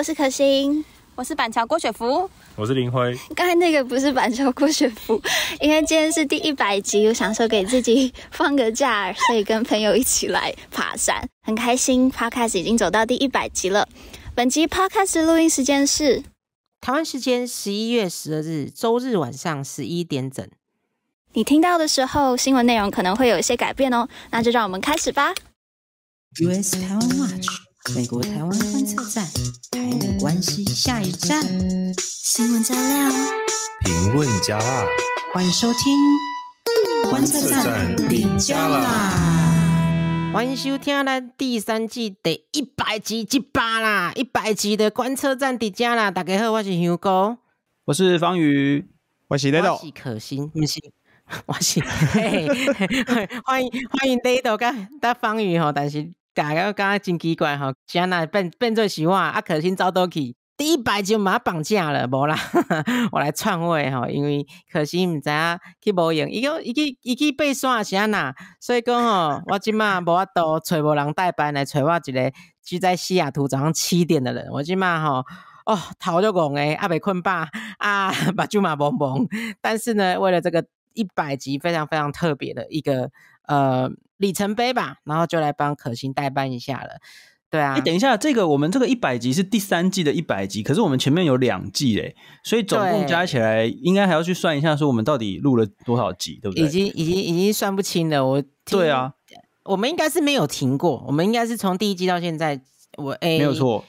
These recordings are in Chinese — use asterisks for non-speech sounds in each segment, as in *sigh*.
我是可心，我是板桥郭雪芙，我是林辉。刚才那个不是板桥郭雪芙，因为今天是第一百集，我想说给自己放个假，所以跟朋友一起来爬山，很开心。Podcast 已经走到第一百集了。本集 Podcast 录音时间是台湾时间十一月十二日周日晚上十一点整。你听到的时候，新闻内容可能会有一些改变哦。那就让我们开始吧。US 台湾 Watch，美国台湾观测站，台美关系下一站。新闻加料，评论加辣，欢迎收听观测站底加啦。欢迎收听咱第三季第一百集一百啦，一百集的观测站底加啦。大家好，我是香哥，我是方宇，我是雷豆，我是可心，不是。我是嘿嘿欢迎欢迎雷豆跟大方宇吼，但是大家刚刚真奇怪哈，现在变变做是我啊，可心走倒去第一百集把他绑架了，无啦，*laughs* 我来篡位吼，因为可心唔知啊去无用，伊个伊去伊去爬山是安那，所以讲吼，*laughs* 我今嘛无法度找无人代班来找我一个居在西雅图早上七点的人，我今嘛吼哦头就戆诶，阿未困饱 *laughs* 啊，目睭嘛蒙蒙，但是呢，为了这个。一百集非常非常特别的一个呃里程碑吧，然后就来帮可心代班一下了。对啊，哎，等一下，这个我们这个一百集是第三季的一百集，可是我们前面有两季嘞，所以总共加起来应该还要去算一下，说我们到底录了多少集，对不对？已经已经已经算不清了。我对啊，我们应该是没有停过，我们应该是从第一季到现在，我哎没有错，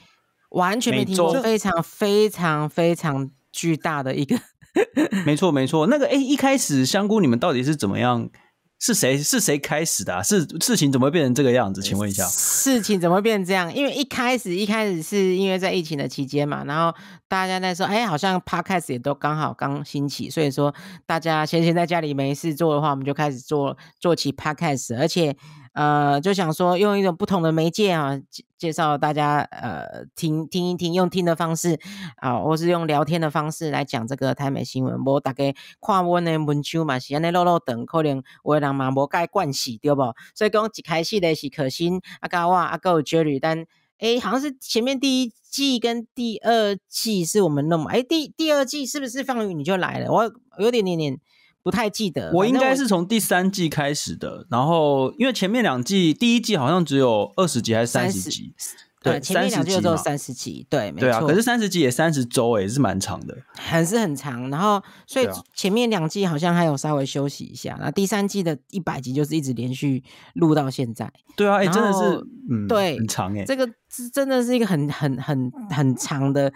完全没停过，非常非常非常巨大的一个。没错，没错。那个，哎，一开始香菇，你们到底是怎么样？是谁是谁开始的啊？是事情怎么会变成这个样子？请问一下，事情怎么会变成这样？因为一开始一开始是因为在疫情的期间嘛，然后大家在说，哎，好像 Podcast 也都刚好刚兴起，所以说大家闲闲在家里没事做的话，我们就开始做做起 Podcast，而且。呃，就想说用一种不同的媒介啊，介介绍大家呃听听一听，用听的方式啊，或是用聊天的方式来讲这个台美新闻。无大家看我的文章嘛，是安尼啰啰长，可能有的人嘛无介惯习，对不？所以讲一开始的是可心阿嘎哇阿高 Jerry，但诶好像是前面第一季跟第二季是我们弄嘛，诶第第二季是不是放宇你就来了？我有点点点。不太记得，我应该是从第三季开始的，然后因为前面两季，第一季好像只有二十集还是三十集。对，前面两季只有三十集，对，没错。对啊，可是三十集也三十周，也是蛮长的，还是很长。然后，所以前面两季好像还有稍微休息一下，那第三季的一百集就是一直连续录到现在。对啊，哎，真的是，嗯，对，很长哎，这个是真的是一个很很很很长的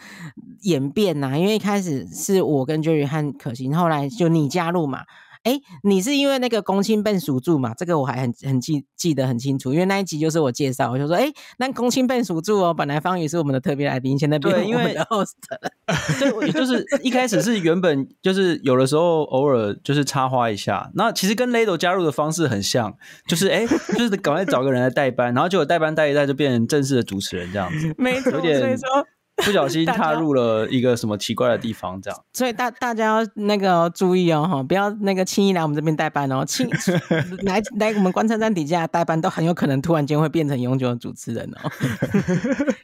演变呐，因为一开始是我跟 Jerry 和可心，后来就你加入嘛。哎，你是因为那个公亲笨属住嘛？这个我还很很记记得很清楚，因为那一集就是我介绍，我就说，哎，那公亲笨属住哦，本来方宇是我们的特别来宾，现在变成我们的 *laughs* host 了。*laughs* 对，就是一开始是原本就是有的时候偶尔就是插花一下，那其实跟雷豆加入的方式很像，就是哎，就是赶快找个人来代班，然后结果代班代一代就变成正式的主持人这样子，没错，有点所以说。不小心 *laughs* 踏入了一个什么奇怪的地方，这样，*laughs* 所以大大家要那个、哦、注意哦，哈，不要那个轻易来我们这边代班哦，轻 *laughs* 来来我们观测站底下代班都很有可能突然间会变成永久的主持人哦。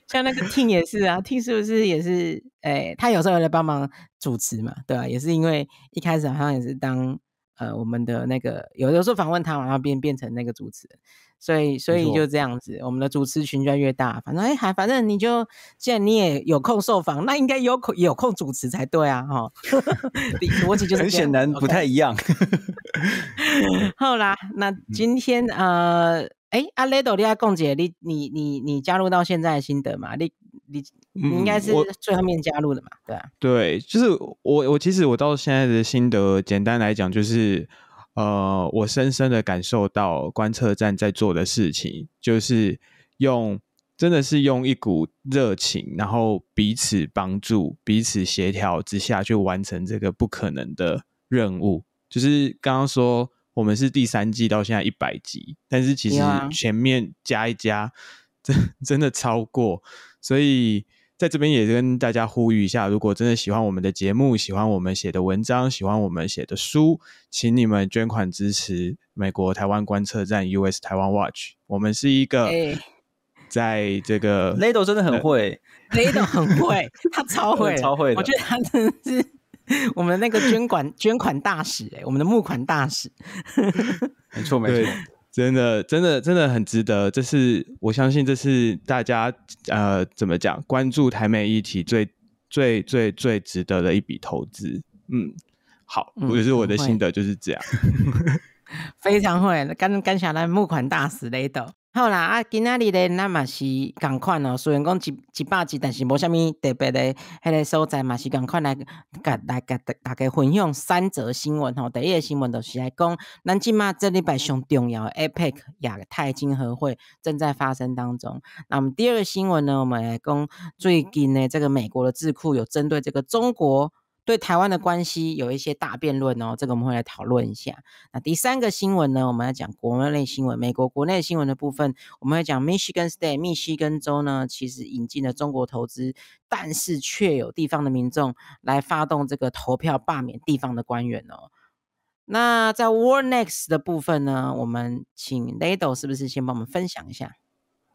像那个 Ting 也是啊，Ting 是不是也是？哎，他有时候有来帮忙主持嘛，对吧、啊？也是因为一开始好像也是当呃我们的那个有有时候访问他，然后变变成那个主持人。所以，所以就这样子，我们的主持群就越大。反正，哎，还反正你就，既然你也有空受访，那应该有空有空主持才对啊，哈。*laughs* 逻辑就是很显然不太一样。*laughs* 好啦，那今天呃，哎，阿雷豆利亚共姐，你你你你加入到现在的心得嘛？你你你应该是最后面加入的嘛？对啊。对，就是我我其实我到现在的心得，简单来讲就是。呃，我深深的感受到观测站在做的事情，就是用真的是用一股热情，然后彼此帮助、彼此协调之下去完成这个不可能的任务。就是刚刚说我们是第三季到现在一百集，但是其实前面加一加，真真的超过，所以。在这边也跟大家呼吁一下，如果真的喜欢我们的节目，喜欢我们写的文章，喜欢我们写的书，请你们捐款支持美国台湾观测站 US 台湾 Watch。我们是一个在这个 Lado 真的很会，Lado 很会，他超会，*laughs* 超会的。我觉得他真的是我们那个捐款捐款大使哎、欸，我们的募款大使。没 *laughs* 错没错，真的真的真的很值得。这是我相信，这是大家呃怎么讲关注台美议题最最最最值得的一笔投资。嗯，好，我就是我的心得就是这样。*laughs* 非常会，感感谢咱募款大使 Lado。好啦，啊，今仔日咧，咱嘛是共款哦。虽然讲一一百集，但是无啥物特别的迄个所在嘛是共款来，甲来甲大家分享三则新闻吼。第一个新闻就是来讲，咱即马这礼拜上重要的 APEC 亚太经合会正在发生当中。那么第二个新闻呢，我们来讲最近呢，这个美国的智库有针对这个中国。对台湾的关系有一些大辩论哦，这个我们会来讨论一下。那第三个新闻呢，我们要讲国内新闻，美国国内新闻的部分，我们会讲 Michigan State 密西根州呢，其实引进了中国投资，但是却有地方的民众来发动这个投票罢免地方的官员哦。那在 War Next 的部分呢，我们请 Lado 是不是先帮我们分享一下？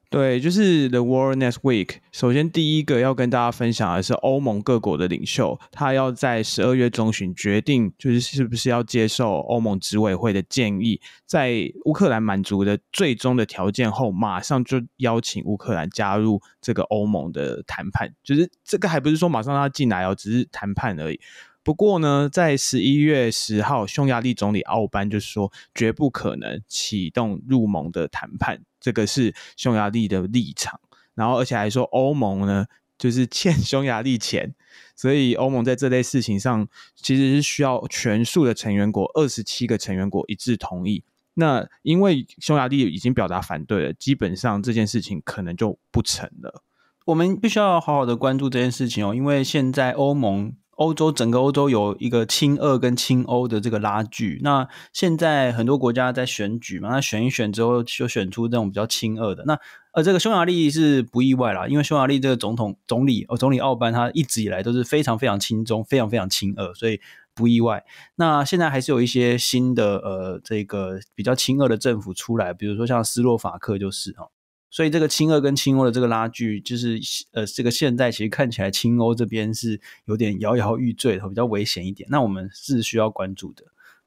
对，就是 The War Next Week。首先，第一个要跟大家分享的是欧盟各国的领袖，他要在十二月中旬决定，就是是不是要接受欧盟执委会的建议，在乌克兰满足的最终的条件后，马上就邀请乌克兰加入这个欧盟的谈判。就是这个还不是说马上让他进来哦，只是谈判而已。不过呢，在十一月十号，匈牙利总理奥班就说，绝不可能启动入盟的谈判。这个是匈牙利的立场，然后而且还说欧盟呢，就是欠 *laughs* 匈牙利钱，所以欧盟在这类事情上其实是需要全数的成员国，二十七个成员国一致同意。那因为匈牙利已经表达反对了，基本上这件事情可能就不成了。我们必须要好好的关注这件事情哦，因为现在欧盟。欧洲整个欧洲有一个亲俄跟亲欧的这个拉锯，那现在很多国家在选举嘛，那选一选之后就选出这种比较亲俄的，那呃这个匈牙利是不意外啦，因为匈牙利这个总统总理哦总理奥班他一直以来都是非常非常亲中，非常非常亲俄，所以不意外。那现在还是有一些新的呃这个比较亲俄的政府出来，比如说像斯洛伐克就是哈。所以这个亲俄跟青欧的这个拉锯，就是呃，这个现在其实看起来青欧这边是有点摇摇欲坠的，比较危险一点。那我们是需要关注的。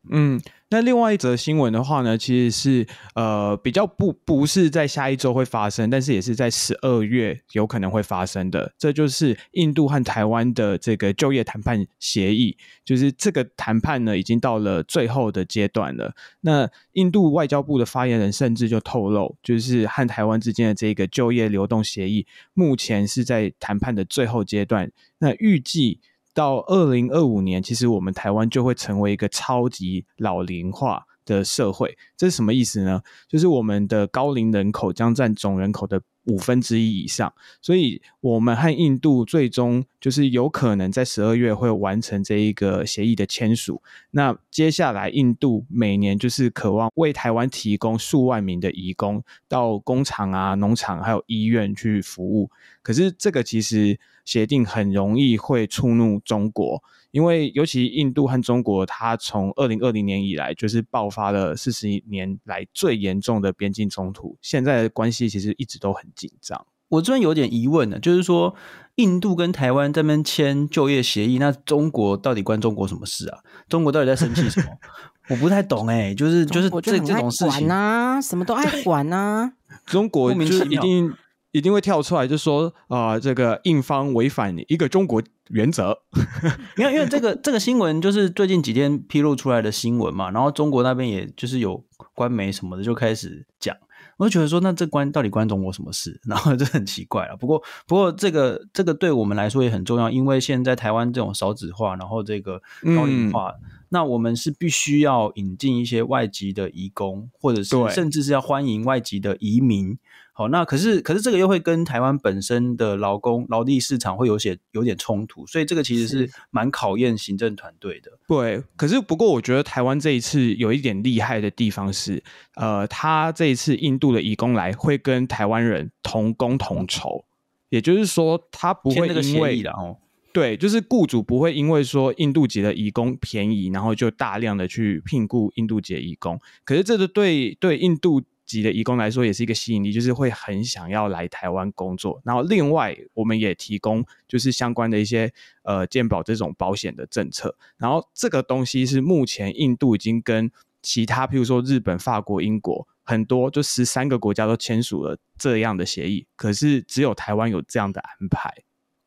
嗯，那另外一则新闻的话呢，其实是呃比较不不是在下一周会发生，但是也是在十二月有可能会发生的。这就是印度和台湾的这个就业谈判协议，就是这个谈判呢已经到了最后的阶段了。那印度外交部的发言人甚至就透露，就是和台湾之间的这个就业流动协议，目前是在谈判的最后阶段。那预计。到二零二五年，其实我们台湾就会成为一个超级老龄化的社会。这是什么意思呢？就是我们的高龄人口将占总人口的五分之一以上。所以，我们和印度最终就是有可能在十二月会完成这一个协议的签署。那接下来，印度每年就是渴望为台湾提供数万名的移工到工厂啊、农场还有医院去服务。可是，这个其实。协定很容易会触怒中国，因为尤其印度和中国，它从二零二零年以来就是爆发了四十年来最严重的边境冲突，现在的关系其实一直都很紧张。我这边有点疑问呢，就是说印度跟台湾这边签就业协议，那中国到底关中国什么事啊？中国到底在生气什么？*laughs* 我不太懂哎，就是就是这这种事情啊，什么都爱管啊，*laughs* 中国就是一定。一定会跳出来就说啊、呃，这个印方违反一个中国原则。*laughs* 因为因为这个这个新闻就是最近几天披露出来的新闻嘛，然后中国那边也就是有官媒什么的就开始讲，我就觉得说，那这关到底关中国什么事？*laughs* 然后就很奇怪了。不过不过这个这个对我们来说也很重要，因为现在台湾这种少子化，然后这个高龄化，嗯、那我们是必须要引进一些外籍的移工，或者是甚至是要欢迎外籍的移民。好，那可是可是这个又会跟台湾本身的劳工劳力市场会有些有点冲突，所以这个其实是蛮考验行政团队的。对，可是不过我觉得台湾这一次有一点厉害的地方是，呃，他这一次印度的移工来会跟台湾人同工同酬，也就是说他不会因为哦，对，就是雇主不会因为说印度籍的移工便宜，然后就大量的去聘雇印度籍的移工，可是这个对对印度。籍的移工来说，也是一个吸引力，就是会很想要来台湾工作。然后另外，我们也提供就是相关的一些呃健保这种保险的政策。然后这个东西是目前印度已经跟其他，譬如说日本、法国、英国很多就十三个国家都签署了这样的协议，可是只有台湾有这样的安排。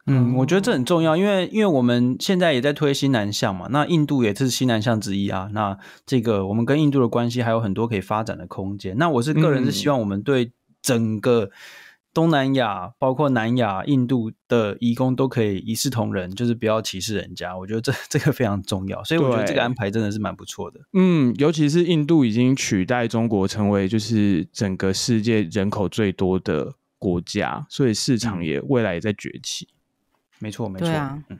嗯，我觉得这很重要，因为因为我们现在也在推新南向嘛，那印度也是西南向之一啊。那这个我们跟印度的关系还有很多可以发展的空间。那我是个人是希望我们对整个东南亚，嗯、包括南亚、印度的移工都可以一视同仁，就是不要歧视人家。我觉得这 *laughs* 这个非常重要，所以我觉得这个安排真的是蛮不错的。嗯，尤其是印度已经取代中国成为就是整个世界人口最多的国家，所以市场也未来也在崛起。没错，没错。对啊，嗯、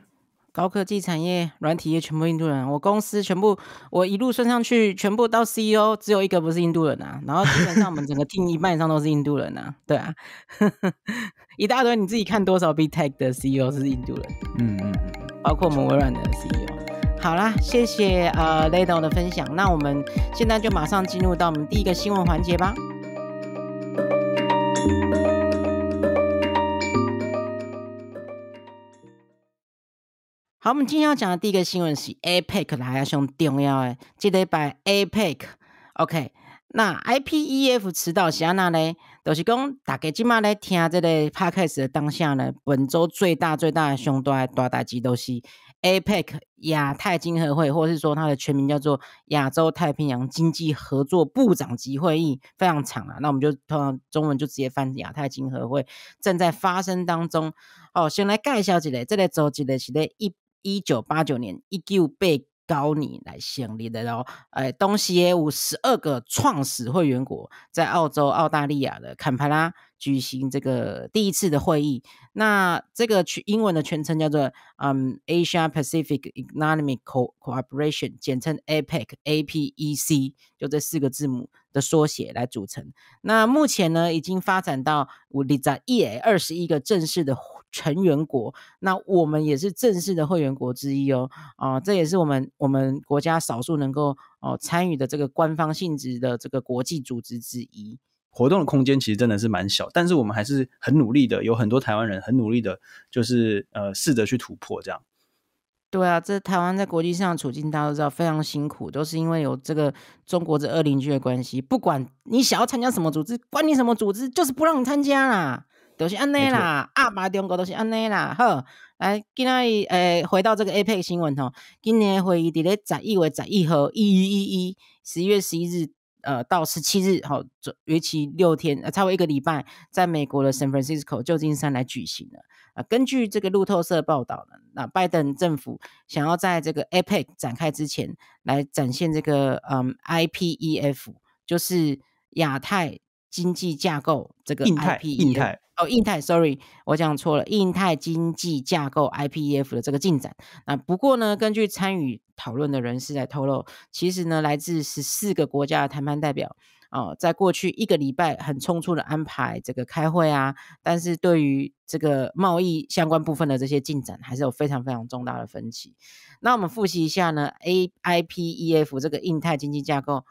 高科技产业、软体业全部印度人。我公司全部，我一路升上去，全部到 CEO，只有一个不是印度人啊。然后基本上我们整个 team 一半以上都是印度人啊。对啊，*laughs* 一大堆，你自己看多少 Big Tech 的 CEO 是印度人？嗯嗯嗯，包括我们微软的 CEO。好啦，谢谢呃 Lado 的分享。那我们现在就马上进入到我们第一个新闻环节吧。好，我们今天要讲的第一个新闻是 APEC 来啊，上重要诶，记得把 APEC，OK，那 IPEF 迟到是安那呢？就是讲大家今麦来听这个 Podcast 的当下呢，本周最大最大的上大大代志都是 APEC 亚太经合会，或者是说它的全名叫做亚洲太平洋经济合作部长级会议，非常长啊。那我们就通常中文就直接翻亚太经合会正在发生当中。哦，先来介绍一下，这个组织的是在一。一九八九年，一九八九年来成立的咯。诶，东西也有十二个创始会员国，在澳洲、澳大利亚的坎培拉举行这个第一次的会议。那这个全英文的全称叫做嗯 Asia Pacific Economic Cooperation，简称 APEC，A-P-E-C，就这四个字母的缩写来组成。那目前呢，已经发展到五里在一二十一个正式的。成员国，那我们也是正式的会员国之一哦，啊、呃，这也是我们我们国家少数能够哦、呃、参与的这个官方性质的这个国际组织之一。活动的空间其实真的是蛮小，但是我们还是很努力的，有很多台湾人很努力的，就是呃试着去突破这样。对啊，这台湾在国际上的处境大家都知道非常辛苦，都是因为有这个中国这二邻居的关系。不管你想要参加什么组织，管你什么组织，就是不让你参加啦。都是安内啦，阿爸中国都是安内啦。好，来今仔日诶，回到这个 APEC 新闻吼，今年会议伫咧十一月十一号，一一一一，十一月十一日，呃，到十七日，好，为期六天，呃，差不多一个礼拜，在美国的 San Francisco 旧金山来举行了。啊、呃，根据这个路透社报道呢，那拜登政府想要在这个 APEC 展开之前，来展现这个嗯 IPEF，就是亚太经济架构这个 IPEF 印太。哦，印太，sorry，我讲错了，印太经济架构 IPEF 的这个进展。那不过呢，根据参与讨论的人士来透露，其实呢，来自十四个国家的谈判代表，哦，在过去一个礼拜很匆促的安排这个开会啊，但是对于这个贸易相关部分的这些进展，还是有非常非常重大的分歧。那我们复习一下呢，A IPEF 这个印太经济架构，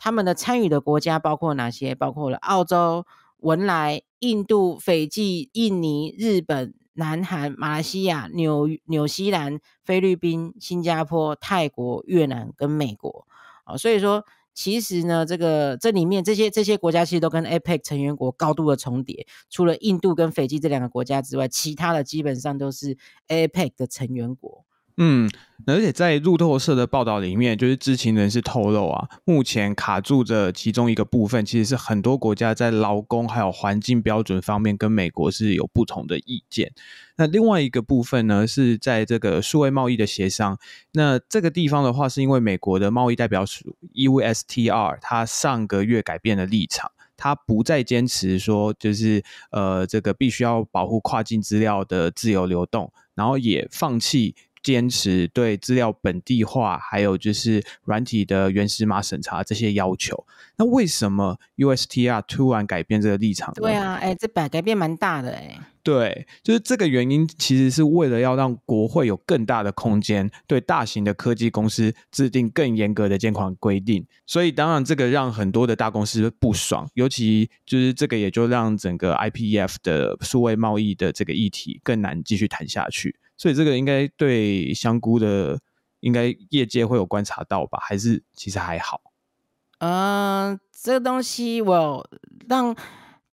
他们的参与的国家包括哪些？包括了澳洲。文莱、印度、斐济、印尼、日本、南韩、马来西亚、纽纽西兰、菲律宾、新加坡、泰国、越南跟美国，啊，所以说其实呢，这个这里面这些这些国家其实都跟 APEC 成员国高度的重叠，除了印度跟斐济这两个国家之外，其他的基本上都是 APEC 的成员国。嗯，而且在路透社的报道里面，就是知情人士透露啊，目前卡住的其中一个部分，其实是很多国家在劳工还有环境标准方面跟美国是有不同的意见。那另外一个部分呢，是在这个数位贸易的协商。那这个地方的话，是因为美国的贸易代表署 USTR，他上个月改变了立场，他不再坚持说就是呃这个必须要保护跨境资料的自由流动，然后也放弃。坚持对资料本地化，还有就是软体的原始码审查这些要求。那为什么 USTR 突然改变这个立场？对啊，哎、欸，这改改变蛮大的哎、欸。对，就是这个原因，其实是为了要让国会有更大的空间，对大型的科技公司制定更严格的监管规定。所以，当然这个让很多的大公司不爽，尤其就是这个也就让整个 IPEF 的数位贸易的这个议题更难继续谈下去。所以，这个应该对香菇的应该业界会有观察到吧？还是其实还好？嗯、呃，这个东西我让。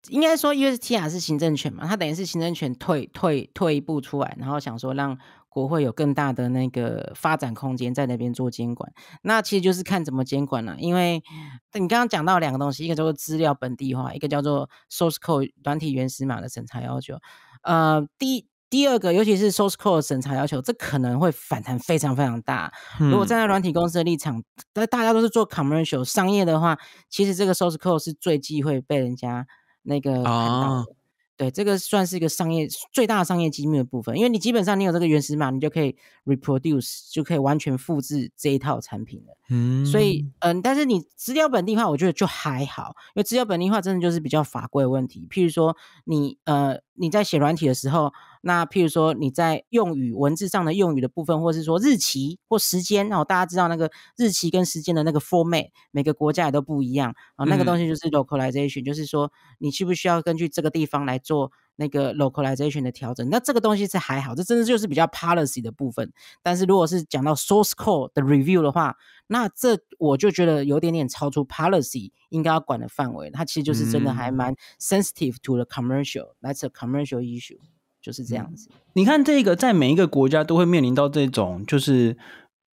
应该说，USTR 是行政权嘛，它等于是行政权退退退一步出来，然后想说让国会有更大的那个发展空间在那边做监管。那其实就是看怎么监管了、因为你刚刚讲到两个东西，一个叫做资料本地化，一个叫做 Source Code 软体原始码的审查要求。呃，第一第二个，尤其是 Source Code 审查要求，这可能会反弹非常非常大。嗯、如果站在软体公司的立场，但大家都是做 commercial 商业的话，其实这个 Source Code 是最忌讳被人家。那个啊，对，这个算是一个商业最大的商业机密的部分，因为你基本上你有这个原始码，你就可以 reproduce，就可以完全复制这一套产品了。嗯，所以嗯，但是你资料本地化，我觉得就还好，因为资料本地化真的就是比较法规的问题，譬如说你呃你在写软体的时候。那譬如说你在用语文字上的用语的部分，或是说日期或时间，然后大家知道那个日期跟时间的那个 format，每个国家也都不一样啊。那个东西就是 localization，、嗯、就是说你需不需要根据这个地方来做那个 localization 的调整？那这个东西是还好，这真的就是比较 policy 的部分。但是如果是讲到 source code 的 review 的话，那这我就觉得有点点超出 policy 应该要管的范围。它其实就是真的还蛮 sensitive to the commercial，that's、嗯、a commercial issue。就是这样子。你看，这个在每一个国家都会面临到这种，就是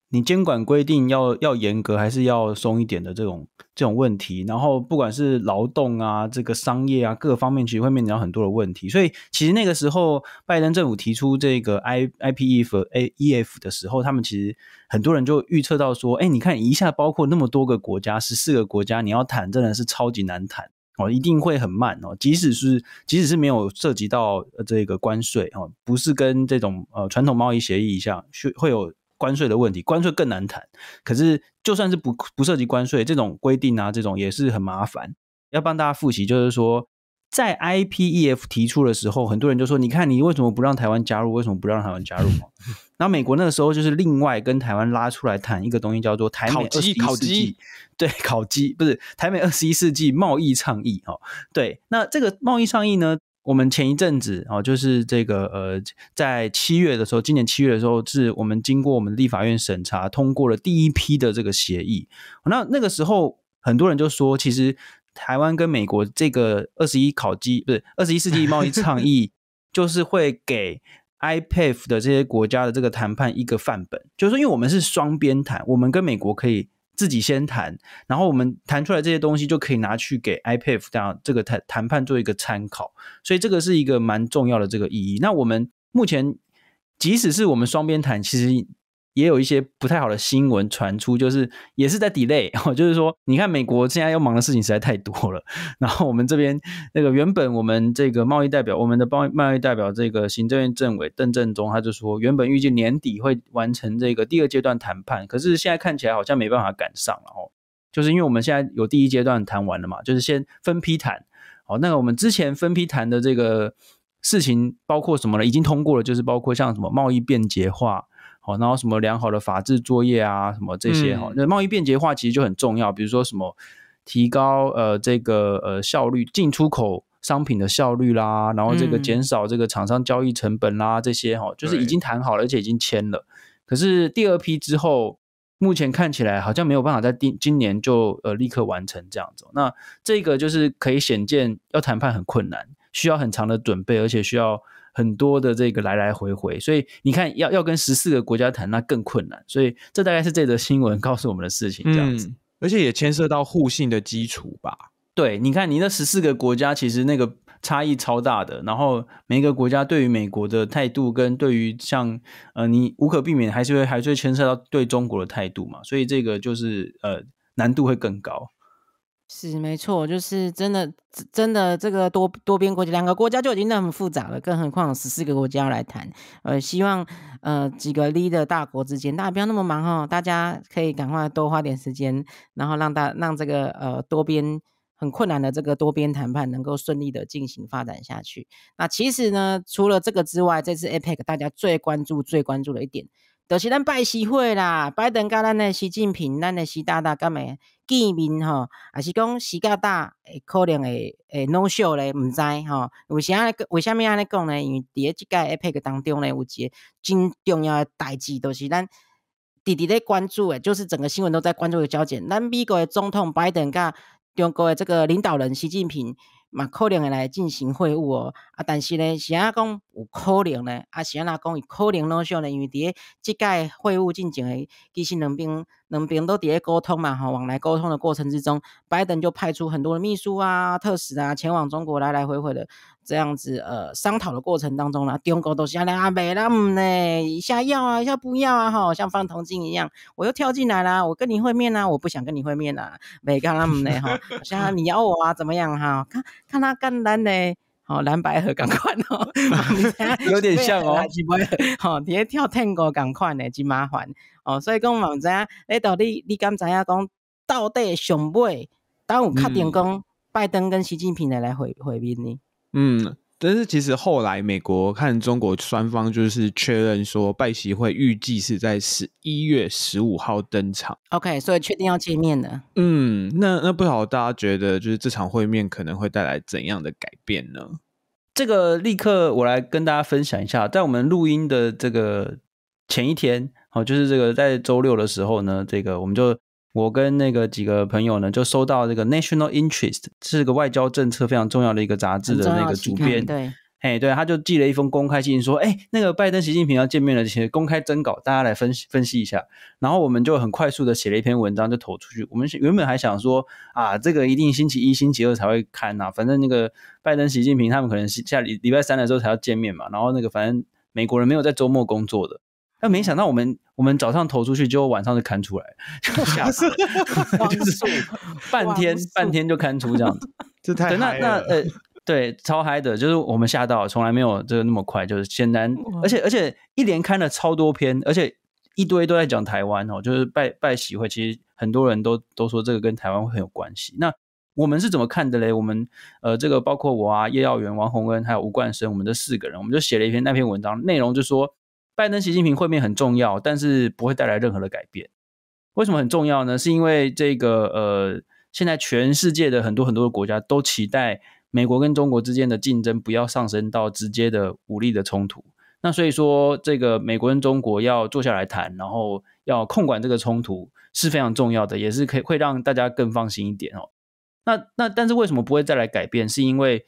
你监管规定要要严格，还是要松一点的这种这种问题。然后，不管是劳动啊，这个商业啊，各个方面其实会面临到很多的问题。所以，其实那个时候拜登政府提出这个 I IPEF A EF 的时候，他们其实很多人就预测到说，哎，你看一下，包括那么多个国家，十四个国家，你要谈真的是超级难谈。哦，一定会很慢哦。即使是即使是没有涉及到这个关税哦，不是跟这种呃传统贸易协议一样，会有关税的问题，关税更难谈。可是就算是不不涉及关税这种规定啊，这种也是很麻烦。要帮大家复习，就是说。在 IPEF 提出的时候，很多人就说：“你看，你为什么不让台湾加入？为什么不让台湾加入？” *laughs* 然后美国那个时候就是另外跟台湾拉出来谈一个东西，叫做台美二十一世纪，对，烤鸡不是台美二十一世纪贸易倡议哈。对，那这个贸易倡议呢，我们前一阵子哦，就是这个呃，在七月的时候，今年七月的时候，是我们经过我们立法院审查通过了第一批的这个协议。那那个时候，很多人就说，其实。台湾跟美国这个二十一烤鸡不是二十一世纪贸易倡议，*laughs* 就是会给 IPEF 的这些国家的这个谈判一个范本，就是说，因为我们是双边谈，我们跟美国可以自己先谈，然后我们谈出来这些东西就可以拿去给 IPEF 这样这个谈谈判做一个参考，所以这个是一个蛮重要的这个意义。那我们目前即使是我们双边谈，其实。也有一些不太好的新闻传出，就是也是在 delay，*laughs* 就是说，你看美国现在要忙的事情实在太多了，*laughs* 然后我们这边那个原本我们这个贸易代表，我们的贸贸易代表这个行政院政委邓正中他就说，原本预计年底会完成这个第二阶段谈判，可是现在看起来好像没办法赶上了哦，就是因为我们现在有第一阶段谈完了嘛，就是先分批谈，好，那个我们之前分批谈的这个事情包括什么呢？已经通过了，就是包括像什么贸易便捷化。好，然后什么良好的法制作业啊，什么这些哈，那贸易便捷化其实就很重要。比如说什么提高呃这个呃效率，进出口商品的效率啦，然后这个减少这个厂商交易成本啦，这些哈，就是已经谈好了，而且已经签了。可是第二批之后，目前看起来好像没有办法在今今年就呃立刻完成这样子。那这个就是可以显见要谈判很困难，需要很长的准备，而且需要。很多的这个来来回回，所以你看要要跟十四个国家谈，那更困难。所以这大概是这则新闻告诉我们的事情，这样子，嗯、而且也牵涉到互信的基础吧。对，你看你那十四个国家其实那个差异超大的，然后每一个国家对于美国的态度，跟对于像呃你无可避免还是会还是会牵涉到对中国的态度嘛，所以这个就是呃难度会更高。是没错，就是真的，真的这个多多边国家，两个国家就已经那么复杂了，更何况十四个国家来谈。呃，希望呃几个 leader 大国之间，大家不要那么忙哈，大家可以赶快多花点时间，然后让大让这个呃多边很困难的这个多边谈判能够顺利的进行发展下去。那其实呢，除了这个之外，这次 APEC 大家最关注、最关注的一点，就是咱拜习会啦，拜登跟咱的习近平、咱的习大大干咩见面吼，也是讲时间大可能会会 no show 咧，毋知吼。为啥为虾米安尼讲咧？因为伫咧即届 APEC 当中咧，有一个真重要诶代志，就是咱直直咧关注诶，就是整个新闻都在关注诶焦点。咱美国诶总统拜登甲中国诶这个领导人习近平嘛，可能会来进行会晤哦。啊，但是呢，是安讲有可能呢，啊是安那讲有可能呢？像呢？因为伫咧即届会晤进行诶，其实两边两边都伫咧沟通嘛，吼，往来沟通的过程之中，拜登就派出很多的秘书啊、特使啊，前往中国来来回回的。这样子呃商讨的过程当中呢，中国都是啊，没啦唔呢，一下要啊，一下不要啊，哈，像放铜镜一样，我又跳进来啦，我跟你会面啊，我不想跟你会面啊，没干啦唔呢哈，像你咬我啊，怎么样哈？看看他干单呢，好蓝白合赶快哦，有点像哦，好，直接跳探戈赶快呢，真麻烦哦，所以讲嘛唔知啊，诶，到底你敢知影讲到底上尾当有确定讲拜登跟习近平来来会会面呢？嗯，但是其实后来美国看中国双方就是确认说，拜习会预计是在十一月十五号登场。OK，所以确定要见面了。嗯，那那不晓得大家觉得，就是这场会面可能会带来怎样的改变呢？这个立刻我来跟大家分享一下，在我们录音的这个前一天，好，就是这个在周六的时候呢，这个我们就。我跟那个几个朋友呢，就收到这个 National Interest，是个外交政策非常重要的一个杂志的那个主编，对，哎，对，他就寄了一封公开信，说，哎，那个拜登、习近平要见面了，请公开征稿，大家来分析分析一下。然后我们就很快速的写了一篇文章，就投出去。我们原本还想说，啊，这个一定星期一、星期二才会刊呐，反正那个拜登、习近平他们可能下礼礼拜三的时候才要见面嘛。然后那个反正美国人没有在周末工作的。但没想到我们我们早上投出去，就晚上就刊出来，吓死了，*laughs* 就是半天半天就刊出这样子，*laughs* 这太那那呃对超嗨的，就是我们吓到，从来没有这个那么快，就是显然，而且而且一连刊了超多篇，而且一堆都在讲台湾哦，就是拜拜喜会，其实很多人都都说这个跟台湾会很有关系。那我们是怎么看的嘞？我们呃这个包括我啊叶耀元、王洪恩还有吴冠生，我们这四个人，我们就写了一篇那篇文章，内容就说。拜登、习近平会面很重要，但是不会带来任何的改变。为什么很重要呢？是因为这个呃，现在全世界的很多很多的国家都期待美国跟中国之间的竞争不要上升到直接的武力的冲突。那所以说，这个美国跟中国要坐下来谈，然后要控管这个冲突是非常重要的，也是可以会让大家更放心一点哦。那那但是为什么不会再来改变？是因为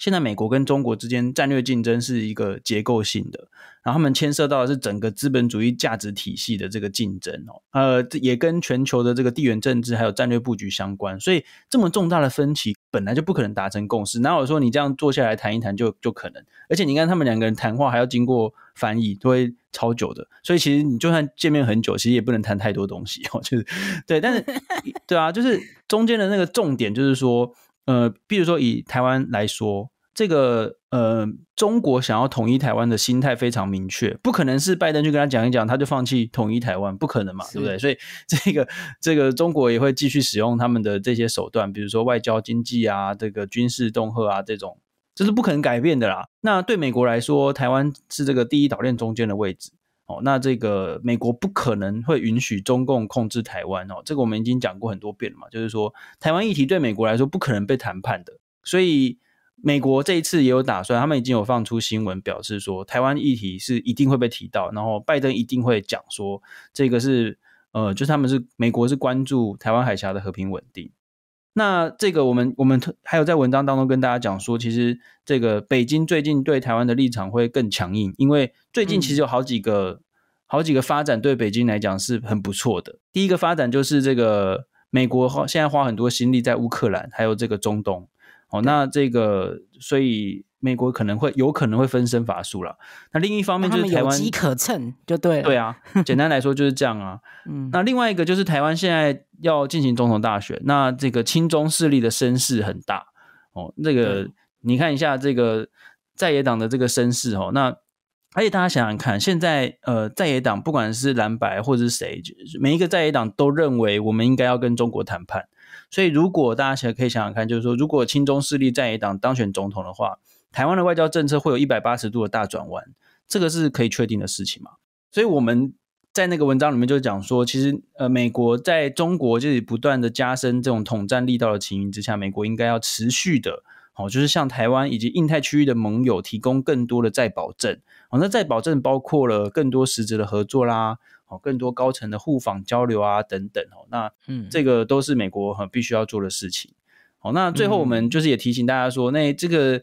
现在美国跟中国之间战略竞争是一个结构性的，然后他们牵涉到的是整个资本主义价值体系的这个竞争哦，呃，也跟全球的这个地缘政治还有战略布局相关，所以这么重大的分歧本来就不可能达成共识，哪有说你这样坐下来谈一谈就就可能？而且你看他们两个人谈话还要经过翻译，都会超久的，所以其实你就算见面很久，其实也不能谈太多东西哦，就是对，但是 *laughs* 对啊，就是中间的那个重点就是说。呃，比如说以台湾来说，这个呃，中国想要统一台湾的心态非常明确，不可能是拜登去跟他讲一讲，他就放弃统一台湾，不可能嘛，对不对？所以这个这个中国也会继续使用他们的这些手段，比如说外交、经济啊，这个军事恫吓啊，这种这是不可能改变的啦。那对美国来说，台湾是这个第一岛链中间的位置。哦，那这个美国不可能会允许中共控制台湾哦，这个我们已经讲过很多遍了嘛，就是说台湾议题对美国来说不可能被谈判的，所以美国这一次也有打算，他们已经有放出新闻表示说台湾议题是一定会被提到，然后拜登一定会讲说这个是呃，就是他们是美国是关注台湾海峡的和平稳定。那这个我们我们还有在文章当中跟大家讲说，其实这个北京最近对台湾的立场会更强硬，因为最近其实有好几个、嗯、好几个发展对北京来讲是很不错的。第一个发展就是这个美国花现在花很多心力在乌克兰还有这个中东，哦，那这个所以。美国可能会有可能会分身乏术了。那另一方面就是台湾有机可乘，就对。对啊，*laughs* 简单来说就是这样啊。嗯，那另外一个就是台湾现在要进行总统大选，那这个亲中势力的声势很大哦。这个你看一下这个在野党的这个声势哦。那而且大家想想看，现在呃在野党不管是蓝白或者是谁，每一个在野党都认为我们应该要跟中国谈判。所以如果大家现在可以想想看，就是说，如果亲中势力在野党当选总统的话，台湾的外交政策会有一百八十度的大转弯，这个是可以确定的事情嘛？所以我们在那个文章里面就讲说，其实呃，美国在中国就是不断的加深这种统战力道的情形之下，美国应该要持续的。哦，就是向台湾以及印太区域的盟友提供更多的再保证。哦，那再保证包括了更多实质的合作啦，哦，更多高层的互访交流啊等等。哦，那嗯，这个都是美国很必须要做的事情。好，那最后我们就是也提醒大家说，那这个。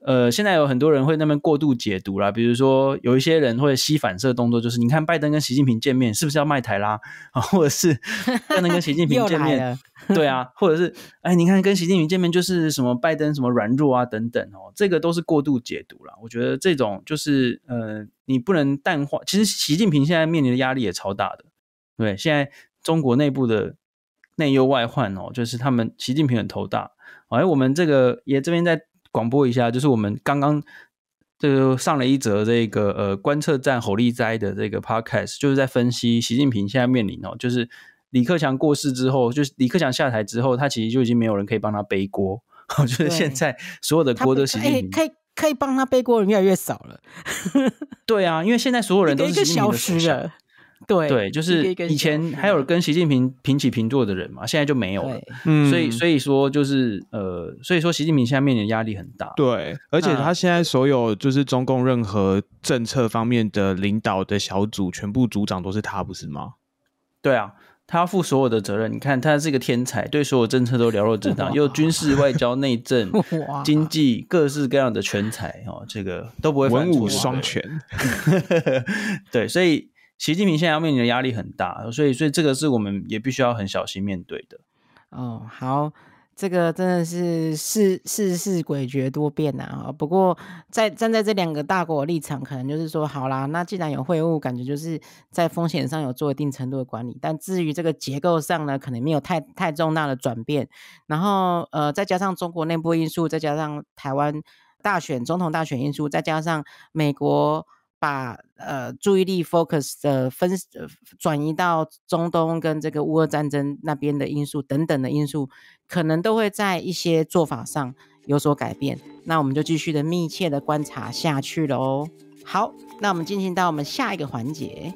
呃，现在有很多人会那边过度解读啦，比如说有一些人会吸反射动作，就是你看拜登跟习近平见面是不是要卖台啦？*laughs* 啊，或者是 *laughs* 拜登跟习近平见面，对啊，或者是哎，你看跟习近平见面就是什么拜登什么软弱啊等等哦，这个都是过度解读啦。我觉得这种就是呃，你不能淡化。其实习近平现在面临的压力也超大的，对，现在中国内部的内忧外患哦，就是他们习近平很头大。哎，我们这个也这边在。广播一下，就是我们刚刚就上了一则这个呃观测站火力斋的这个 podcast，就是在分析习近平现在面临哦，就是李克强过世之后，就是李克强下台之后，他其实就已经没有人可以帮他背锅，*laughs* 就是现在所有的锅都习近平，可以可以帮他背锅的人越来越少了。对啊，因为现在所有人都是习近平的手下。对对，就是以前还有跟习近平平起平坐的人嘛，现在就没有了。嗯，所以所以说就是呃，所以说习近平现在面临的压力很大。对，而且他现在所有就是中共任何政策方面的领导的小组，全部组长都是他，不是吗？对啊，他要负所有的责任。你看，他是一个天才，对所有政策都了若指掌，又军事、外交、内政、经济各式各样的全才哦，这个都不会文武双全。*laughs* 对，所以。习近平现在要面临的压力很大，所以，所以这个是我们也必须要很小心面对的。哦，好，这个真的是世世事诡谲多变呐啊！不过，在站在这两个大国的立场，可能就是说，好啦，那既然有会晤，感觉就是在风险上有做一定程度的管理，但至于这个结构上呢，可能没有太太重大的转变。然后，呃，再加上中国内部因素，再加上台湾大选、总统大选因素，再加上美国。把呃注意力 focus 的分呃转移到中东跟这个乌俄战争那边的因素等等的因素，可能都会在一些做法上有所改变。那我们就继续的密切的观察下去喽。好，那我们进行到我们下一个环节。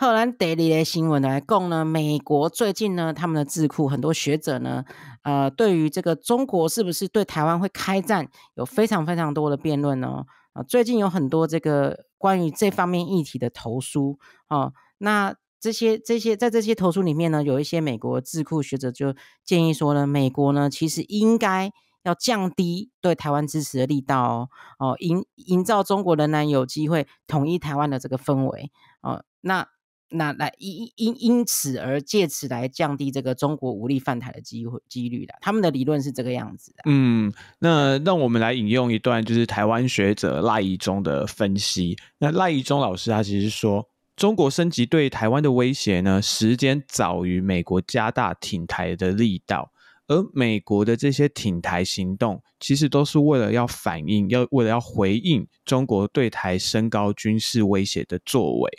荷兰德里的新闻来讲呢，美国最近呢，他们的智库很多学者呢，呃，对于这个中国是不是对台湾会开战，有非常非常多的辩论呢。啊，最近有很多这个关于这方面议题的投书啊，那这些这些在这些投书里面呢，有一些美国智库学者就建议说呢，美国呢其实应该要降低对台湾支持的力道哦，哦，营营造中国仍然有机会统一台湾的这个氛围哦，那。那来因因因此而借此来降低这个中国武力犯台的机会几率的，他们的理论是这个样子的。嗯，那让我们来引用一段就是台湾学者赖宜中的分析。那赖宜中老师他其实说，中国升级对台湾的威胁呢，时间早于美国加大挺台的力道，而美国的这些挺台行动，其实都是为了要反应，要为了要回应中国对台升高军事威胁的作为。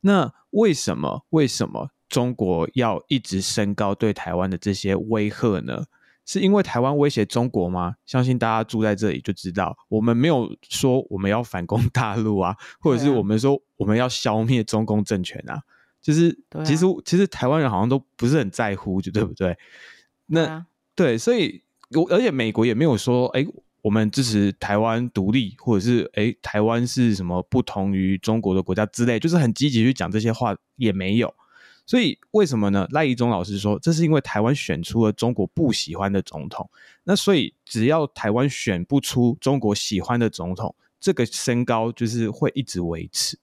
那为什么？为什么中国要一直升高对台湾的这些威吓呢？是因为台湾威胁中国吗？相信大家住在这里就知道，我们没有说我们要反攻 *laughs* 大陆啊，或者是我们说我们要消灭中共政权啊。就是其实、啊、其实台湾人好像都不是很在乎，就对不对？那对，所以我而且美国也没有说，哎。我们支持台湾独立，或者是诶，台湾是什么不同于中国的国家之类，就是很积极去讲这些话也没有。所以为什么呢？赖宜中老师说，这是因为台湾选出了中国不喜欢的总统。那所以只要台湾选不出中国喜欢的总统，这个升高就是会一直维持。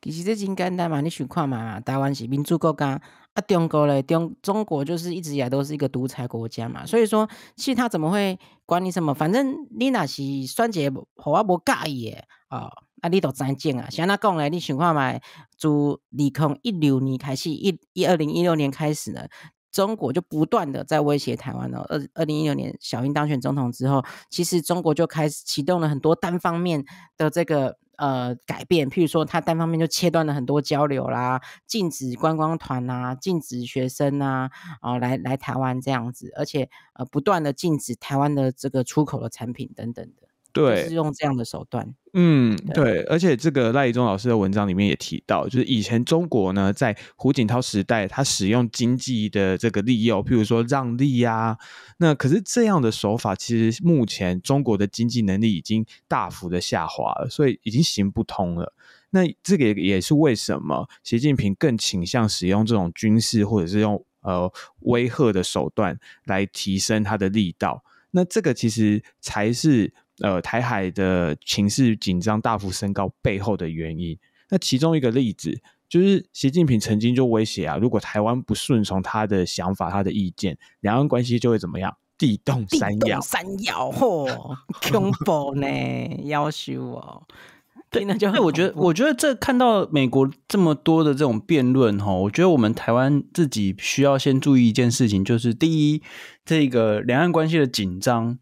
其实这真简单嘛，你想看嘛，台湾是民主国家。啊，中国嘞，中中国就是一直以来都是一个独裁国家嘛，所以说，其实他怎么会管你什么？反正你那是选一个和我无介意的啊，啊，你都知情啊。像他讲嘞，你想看嘛，自二零一六年开始，一一二零一六年开始呢，中国就不断的在威胁台湾了。二二零一六年小英当选总统之后，其实中国就开始启动了很多单方面的这个呃改变，譬如说他单方面就切断了很多交流啦，禁止观光团啊，禁止学生啊，啊、来来台湾这样子，而且呃不断的禁止台湾的这个出口的产品等等的。对，是用这样的手段。嗯，对，而且这个赖以中老师的文章里面也提到，就是以前中国呢，在胡锦涛时代，他使用经济的这个利诱，譬如说让利呀、啊，那可是这样的手法，其实目前中国的经济能力已经大幅的下滑了，所以已经行不通了。那这个也是为什么习近平更倾向使用这种军事或者是用呃威吓的手段来提升他的力道。那这个其实才是。呃，台海的情势紧张大幅升高背后的原因，那其中一个例子就是习近平曾经就威胁啊，如果台湾不顺从他的想法、他的意见，两岸关系就会怎么样？地动山摇，山摇嚯，*laughs* 恐怖呢，夭寿哦。*laughs* 对，那就我觉得，我觉得这看到美国这么多的这种辩论哈，我觉得我们台湾自己需要先注意一件事情，就是第一，这个两岸关系的紧张。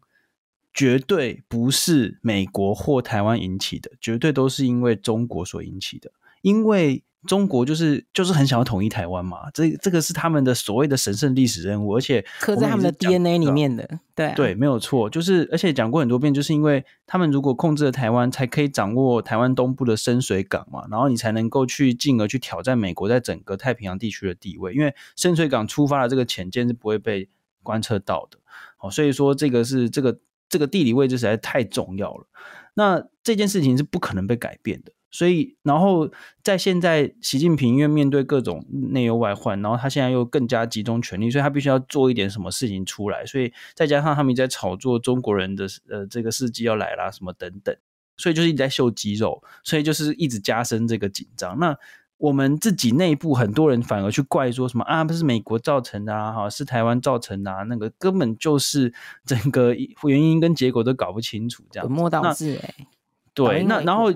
绝对不是美国或台湾引起的，绝对都是因为中国所引起的。因为中国就是就是很想要统一台湾嘛，这这个是他们的所谓的神圣历史任务，而且刻在他们的 DNA 里面的。对啊，对，没有错，就是而且讲过很多遍，就是因为他们如果控制了台湾，才可以掌握台湾东部的深水港嘛，然后你才能够去进而去挑战美国在整个太平洋地区的地位，因为深水港出发的这个潜舰是不会被观测到的。哦，所以说这个是这个。这个地理位置实在太重要了，那这件事情是不可能被改变的。所以，然后在现在，习近平因为面对各种内忧外患，然后他现在又更加集中权力，所以他必须要做一点什么事情出来。所以再加上他们一直在炒作中国人的呃这个世纪要来啦什么等等，所以就是一直在秀肌肉，所以就是一直加深这个紧张。那我们自己内部很多人反而去怪说什么啊，不是美国造成的啊，哈，是台湾造成的啊，那个根本就是 *laughs* 整个原因跟结果都搞不清楚，这样本末倒置哎。对，那然后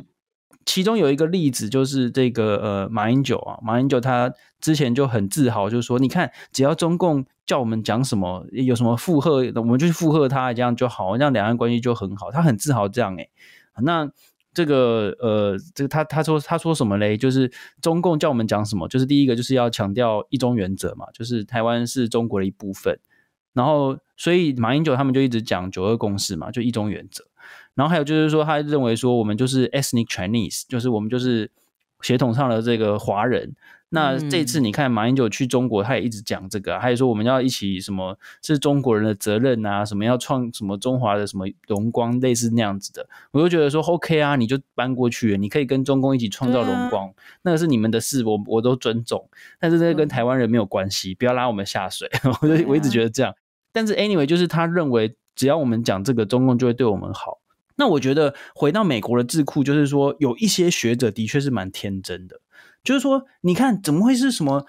其中有一个例子就是这个呃马英九啊，马英九他之前就很自豪，就是说你看只要中共叫我们讲什么，有什么附和，我们就去附和他，这样就好，这样两岸关系就很好，他很自豪这样哎，那。这个呃，这个他他说他说什么嘞？就是中共叫我们讲什么？就是第一个就是要强调一中原则嘛，就是台湾是中国的一部分。然后，所以马英九他们就一直讲九二共识嘛，就一中原则。然后还有就是说，他认为说我们就是 ethnic Chinese，就是我们就是血统上的这个华人。那这次你看马英九去中国，他也一直讲这个、啊，还有说我们要一起什么是中国人的责任啊，什么要创什么中华的什么荣光，类似那样子的，我就觉得说 OK 啊，你就搬过去，你可以跟中共一起创造荣光，啊、那个是你们的事，我我都尊重，但是这跟台湾人没有关系，不要拉我们下水，*laughs* 我就我一直觉得这样。但是 anyway，就是他认为只要我们讲这个，中共就会对我们好。那我觉得回到美国的智库，就是说有一些学者的确是蛮天真的。就是说，你看怎么会是什么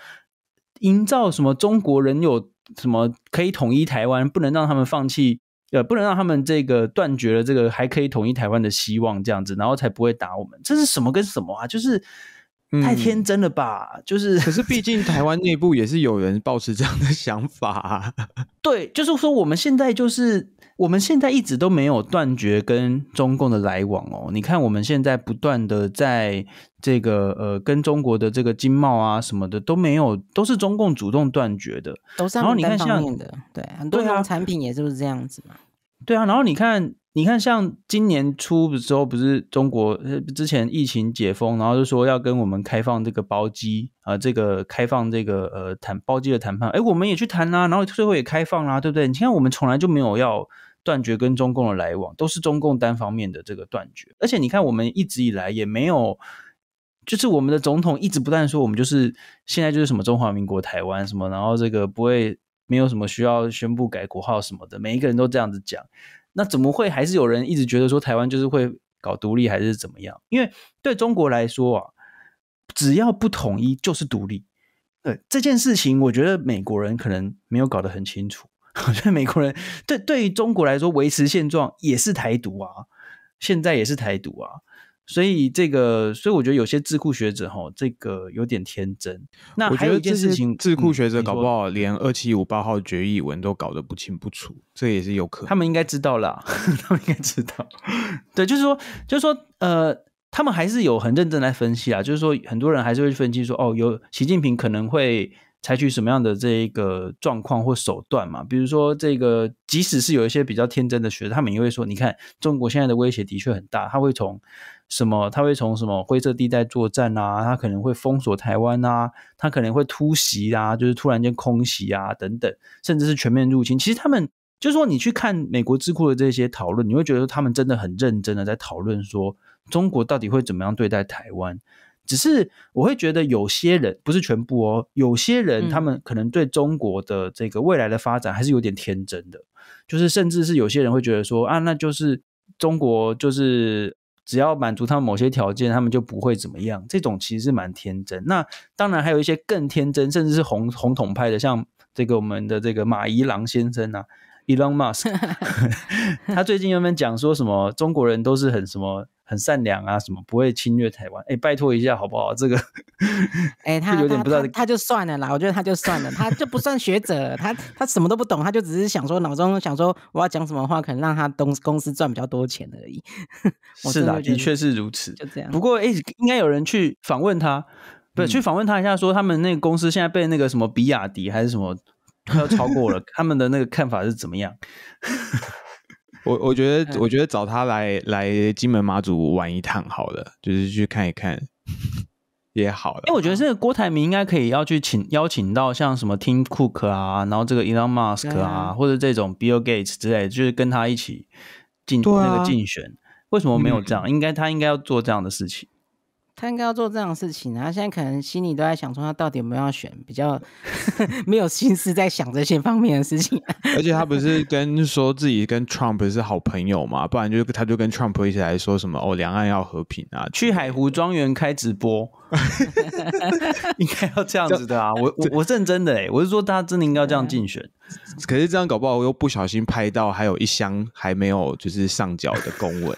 营造什么中国人有什么可以统一台湾，不能让他们放弃，呃，不能让他们这个断绝了这个还可以统一台湾的希望，这样子，然后才不会打我们。这是什么跟什么啊？就是太天真了吧？嗯、就是，可是 *laughs* 毕竟台湾内部也是有人抱持这样的想法啊。*laughs* 对，就是说我们现在就是。我们现在一直都没有断绝跟中共的来往哦。你看，我们现在不断的在这个呃，跟中国的这个经贸啊什么的都没有，都是中共主动断绝的。都是他们单方面的，对，很多产品也就是这样子嘛。对啊，然后你看，你看，像今年初的时候，不是中国之前疫情解封，然后就说要跟我们开放这个包机啊、这个开放这个呃谈包机的谈判，哎，我们也去谈啦、啊，然后最后也开放啦、啊，对不对？你看，我们从来就没有要。断绝跟中共的来往，都是中共单方面的这个断绝。而且你看，我们一直以来也没有，就是我们的总统一直不断说，我们就是现在就是什么中华民国台湾什么，然后这个不会没有什么需要宣布改国号什么的，每一个人都这样子讲。那怎么会还是有人一直觉得说台湾就是会搞独立还是怎么样？因为对中国来说啊，只要不统一就是独立。对这件事情，我觉得美国人可能没有搞得很清楚。*laughs* 我觉得美国人对对于中国来说维持现状也是台独啊，现在也是台独啊。所以这个，所以我觉得有些智库学者哈，这个有点天真。那还有一件事情，智库学者搞不好连二七五八号决议文都搞得不清不楚，这也是有可能。他们应该知道啦，*laughs* 他们应该知道。对，就是说，就是说，呃，他们还是有很认真来分析啊。就是说，很多人还是会分析说，哦，有习近平可能会。采取什么样的这一个状况或手段嘛？比如说，这个即使是有一些比较天真的学者，他们也会说：你看，中国现在的威胁的确很大，他会从什么？他会从什么灰色地带作战啊？他可能会封锁台湾啊？他可能会突袭啊？就是突然间空袭啊？等等，甚至是全面入侵。其实他们就是说，你去看美国智库的这些讨论，你会觉得他们真的很认真的在讨论说，中国到底会怎么样对待台湾。只是我会觉得有些人不是全部哦，有些人他们可能对中国的这个未来的发展还是有点天真的，就是甚至是有些人会觉得说啊，那就是中国就是只要满足他们某些条件，他们就不会怎么样。这种其实是蛮天真。那当然还有一些更天真，甚至是红红统派的，像这个我们的这个马伊郎先生啊，Elon Musk，*laughs* *laughs* 他最近有没有讲说什么中国人都是很什么？很善良啊，什么不会侵略台湾？哎，拜托一下好不好？这个，*laughs* 哎，*laughs* 他有点不知道他，他就算了啦。我觉得他就算了，他就不算学者，他他什么都不懂，他就只是想说脑中想说我要讲什么话，可能让他东公司赚比较多钱而已。*laughs* 是的，的确是如此。就这样。不过，哎，应该有人去访问他，不去访问他一下，说他们那个公司现在被那个什么比亚迪还是什么快要超过了，他们的那个看法是怎么样？我我觉得，我觉得找他来来金门马祖玩一趟好了，就是去看一看也好了。因为我觉得这个郭台铭应该可以要去请邀请到像什么 Tim Cook 啊，然后这个 Elon Musk 啊，啊或者这种 Bill Gates 之类，就是跟他一起进那个竞选。啊、为什么没有这样？嗯、应该他应该要做这样的事情。他应该要做这样的事情，他现在可能心里都在想说，他到底有没有要选，比较 *laughs* 没有心思在想这些方面的事情。*laughs* 而且他不是跟说自己跟 Trump 是好朋友嘛？不然就他就跟 Trump 一起来说什么哦，两岸要和平啊，去海湖庄园开直播，*laughs* 应该要这样子的啊！我我我认真的哎、欸，我是说他真的应该要这样竞选。可是这样搞不好，我又不小心拍到还有一箱还没有就是上缴的公文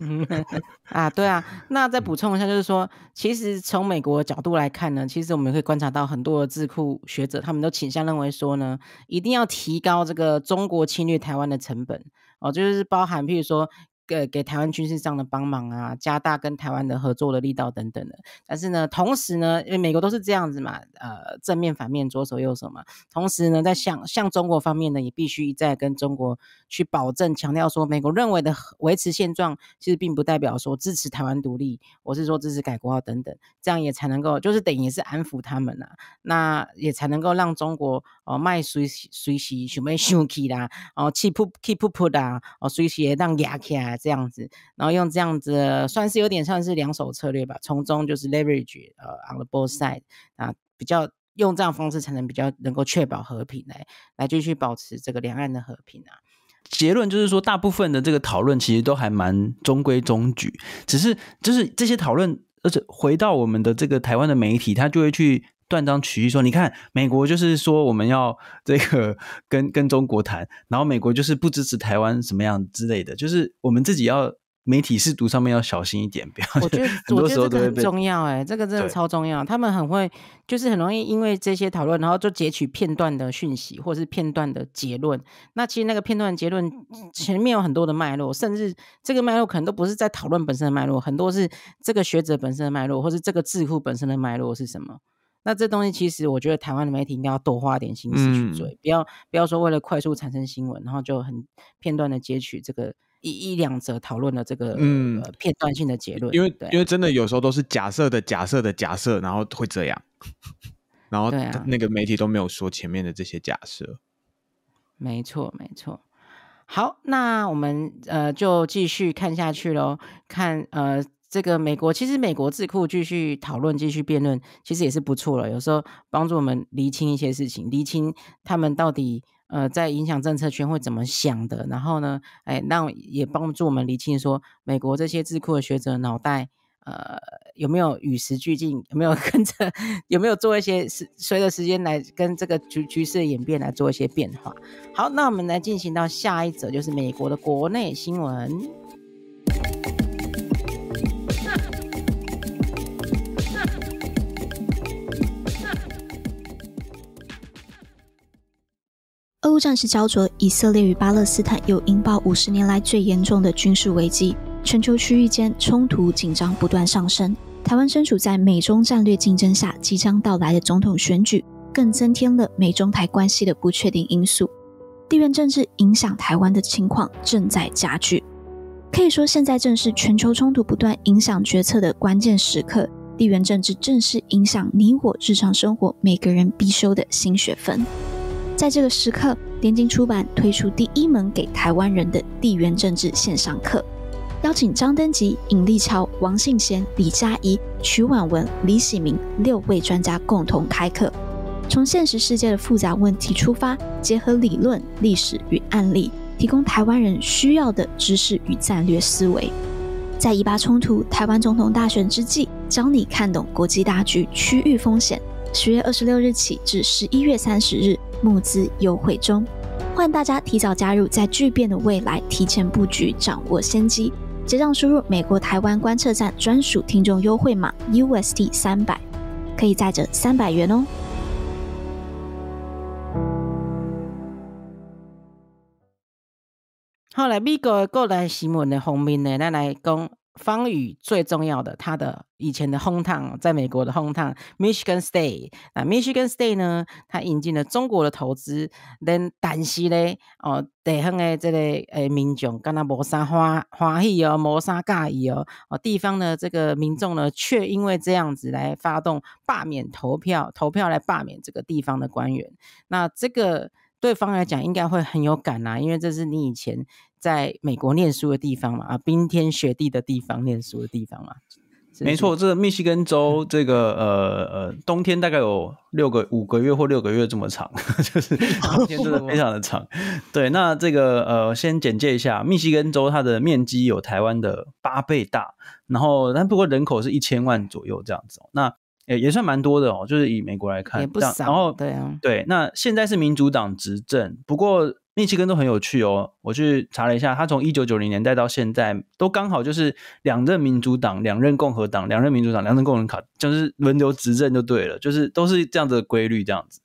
嗯 *laughs* 啊！对啊，那再补充一下，就是说，其实从美国的角度来看呢，其实我们会观察到很多的智库学者，他们都倾向认为说呢，一定要提高这个中国侵略台湾的成本哦，就是包含譬如说。给给台湾军事上的帮忙啊，加大跟台湾的合作的力道等等的。但是呢，同时呢，因为美国都是这样子嘛，呃，正面反面左手右手嘛。同时呢，在向向中国方面呢，也必须一再跟中国去保证强调说，美国认为的维持现状，其实并不代表说支持台湾独立，我是说支持改国号等等，这样也才能够就是等于是安抚他们呐、啊，那也才能够让中国哦卖随随时想要生气啦，哦气噗气噗噗的哦随时也当压起来。这样子，然后用这样子，算是有点像是两手策略吧，从中就是 leverage 呃 on the both side 啊，比较用这样方式才能比较能够确保和平来来继续保持这个两岸的和平啊。结论就是说，大部分的这个讨论其实都还蛮中规中矩，只是就是这些讨论，而且回到我们的这个台湾的媒体，他就会去。断章取义说，你看美国就是说我们要 *laughs* 这个跟跟中国谈，然后美国就是不支持台湾什么样之类的，就是我们自己要媒体试读上面要小心一点，不要。我觉得很多时候都很重要，哎，这个真的超重要。他们很会，就是很容易因为这些讨论，然后就截取片段的讯息或是片段的结论。那其实那个片段结论前面有很多的脉络，甚至这个脉络可能都不是在讨论本身的脉络，很多是这个学者本身的脉络，或是这个智库本身的脉络是什么。那这东西其实，我觉得台湾的媒体应该要多花点心思去追，嗯、不要不要说为了快速产生新闻，然后就很片段的截取这个一一两则讨论的这个、嗯呃、片段性的结论。因为因为真的有时候都是假设的假设的假设，然后会这样，然后那个媒体都没有说前面的这些假设。没错，没错。好，那我们呃就继续看下去喽，看呃。这个美国其实美国智库继续讨论、继续辩论，其实也是不错了。有时候帮助我们厘清一些事情，厘清他们到底呃在影响政策圈会怎么想的。然后呢，哎，让也帮助我们厘清说，美国这些智库的学者脑袋呃有没有与时俱进，有没有跟着，*laughs* 有没有做一些时随着时间来跟这个局局势的演变来做一些变化。好，那我们来进行到下一则，就是美国的国内新闻。俄乌战事焦灼，以色列与巴勒斯坦又引爆五十年来最严重的军事危机，全球区域间冲突紧张不断上升。台湾身处在美中战略竞争下，即将到来的总统选举，更增添了美中台关系的不确定因素。地缘政治影响台湾的情况正在加剧，可以说现在正是全球冲突不断影响决策的关键时刻。地缘政治正是影响你我日常生活每个人必修的新学分。在这个时刻，联经出版推出第一门给台湾人的地缘政治线上课，邀请张登吉、尹立桥、王信贤、李嘉怡、曲婉文、李喜明六位专家共同开课，从现实世界的复杂问题出发，结合理论、历史与案例，提供台湾人需要的知识与战略思维。在以巴冲突、台湾总统大选之际，教你看懂国际大局、区域风险。十月二十六日起至十一月三十日。募资优惠中，欢迎大家提早加入，在巨变的未来提前布局，掌握先机。结账输入美国台湾观测站专属听众优惠码 UST 三百，可以再折三百元哦。后来美国的国内新闻的方面呢，咱来讲。方宇最重要的，他的以前的 hometown，在美国的 hometown Michigan State。那 Michigan State 呢，他引进了中国的投资，但但是呢，哦，地方的这个诶民众，跟他没啥欢欢喜哦，没啥介意哦，哦，地方的这个民众呢，却因为这样子来发动罢免投票，投票来罢免这个地方的官员。那这个对方来讲，应该会很有感啊，因为这是你以前。在美国念书的地方嘛，啊，冰天雪地的地方念书的地方嘛，没错，这个密西根州这个呃呃冬天大概有六个五个月或六个月这么长，*laughs* 就是冬天真的非常的长。对，那这个呃先简介一下，密西根州它的面积有台湾的八倍大，然后但不过人口是一千万左右这样子，那也也算蛮多的哦，就是以美国来看，也不少。然后对啊，对，那现在是民主党执政，不过。密西根都很有趣哦，我去查了一下，他从一九九零年代到现在，都刚好就是两任民主党、两任共和党、两任民主党、两任共和党，就是轮流执政就对了，就是都是这样的规律这样子。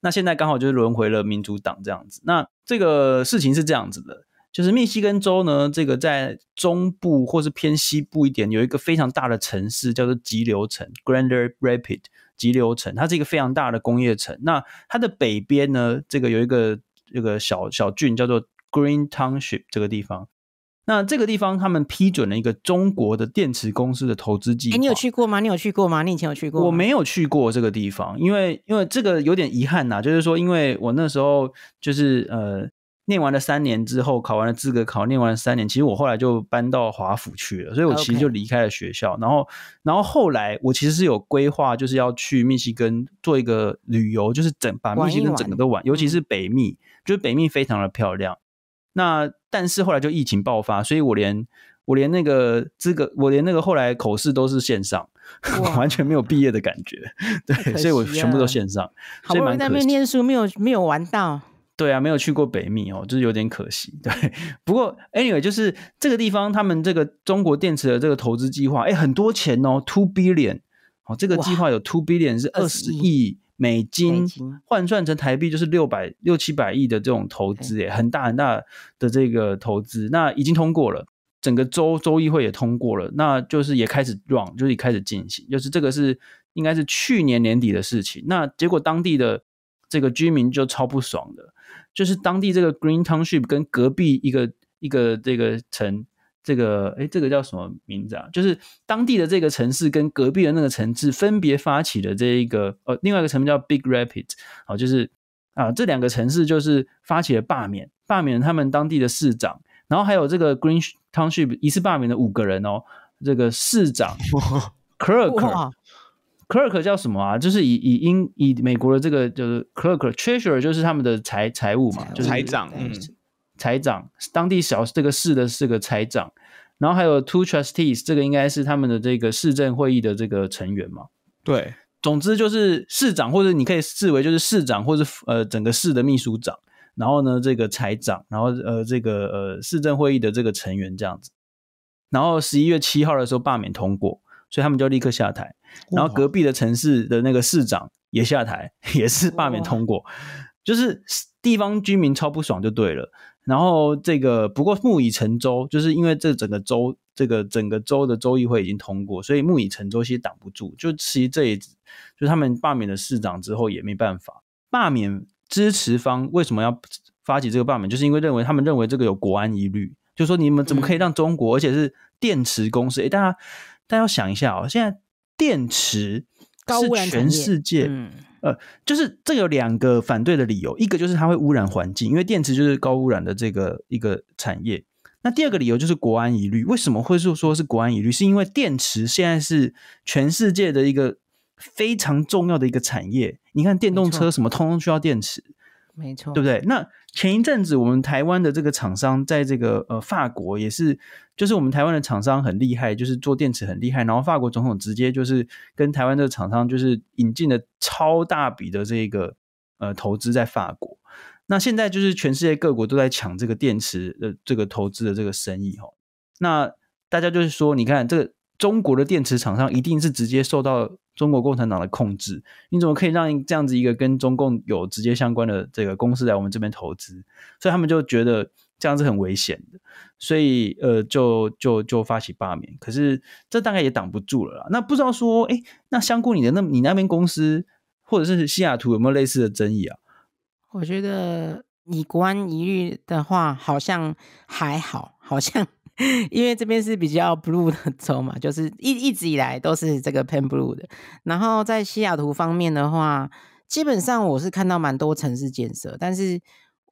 那现在刚好就是轮回了民主党这样子。那这个事情是这样子的，就是密西根州呢，这个在中部或是偏西部一点，有一个非常大的城市叫做急流城 （Grand Rapids）。急流城，它是一个非常大的工业城。那它的北边呢，这个有一个。这个小小郡叫做 Green Township 这个地方，那这个地方他们批准了一个中国的电池公司的投资计划。哎，你有去过吗？你有去过吗？你以前有去过？我没有去过这个地方，因为因为这个有点遗憾呐，就是说，因为我那时候就是呃。念完了三年之后，考完了资格考，念完了三年，其实我后来就搬到华府去了，所以我其实就离开了学校。然后，然后后来我其实是有规划，就是要去密西根做一个旅游，就是整把密西根整个都玩，玩尤其是北密，嗯、就是北密非常的漂亮。那但是后来就疫情爆发，所以我连我连那个资格，我连那个后来口试都是线上，*laughs* 完全没有毕业的感觉。对，所以我全部都线上。好不容易在那边念书，没有没有玩到。对啊，没有去过北密哦，就是有点可惜。对，不过 anyway，就是这个地方，他们这个中国电池的这个投资计划，哎，很多钱哦，two billion 哦，这个计划有 two billion 是二十亿美金，换算成台币就是六百六七百亿的这种投资，哎，很大很大的这个投资，那已经通过了，整个州州议会也通过了，那就是也开始 run，就是也开始进行，就是这个是应该是去年年底的事情，那结果当地的这个居民就超不爽的。就是当地这个 Green Township 跟隔壁一个一个这个城，这个哎，这个叫什么名字啊？就是当地的这个城市跟隔壁的那个城市分别发起的这一个呃，另外一个城市叫 Big Rapids，啊，就是啊，这两个城市就是发起了罢免，罢免他们当地的市长，然后还有这个 Green Township 一次罢免了五个人哦，这个市长 Clerk。Clerk 叫什么啊？就是以以英以美国的这个就是 Clerk，Treasurer 就是他们的财财务嘛，就是财长，嗯，财长，当地小这个市的是个财长，然后还有 Two Trustees，这个应该是他们的这个市政会议的这个成员嘛。对，总之就是市长，或者你可以视为就是市长，或者呃整个市的秘书长，然后呢这个财长，然后呃这个呃市政会议的这个成员这样子，然后十一月七号的时候罢免通过。所以他们就立刻下台，然后隔壁的城市的那个市长也下台，也是罢免通过。就是地方居民超不爽就对了。然后这个不过木已成舟，就是因为这整个州这个整个州的州议会已经通过，所以木已成舟其实挡不住。就其实这一就他们罢免了市长之后也没办法。罢免支持方为什么要发起这个罢免？就是因为认为他们认为这个有国安疑虑，就说你们怎么可以让中国，嗯、而且是电池公司？诶，大家大家要想一下哦，现在电池是全世界。嗯呃，就是这有两个反对的理由，一个就是它会污染环境，因为电池就是高污染的这个一个产业。那第二个理由就是国安疑虑。为什么会是说是国安疑虑？是因为电池现在是全世界的一个非常重要的一个产业。你看电动车什么，通通需要电池。没错，对不对？那前一阵子我们台湾的这个厂商在这个呃法国也是，就是我们台湾的厂商很厉害，就是做电池很厉害。然后法国总统直接就是跟台湾的厂商就是引进了超大笔的这个呃投资在法国。那现在就是全世界各国都在抢这个电池的这个投资的这个生意哈。那大家就是说，你看这个中国的电池厂商一定是直接受到。中国共产党的控制，你怎么可以让这样子一个跟中共有直接相关的这个公司来我们这边投资？所以他们就觉得这样子很危险的，所以呃，就就就发起罢免。可是这大概也挡不住了啦。那不知道说，哎，那香菇你的那你那边公司或者是西雅图有没有类似的争议啊？我觉得以国安疑虑的话，好像还好，好像。因为这边是比较 blue 的州嘛，就是一一直以来都是这个偏 blue 的。然后在西雅图方面的话，基本上我是看到蛮多城市建设，但是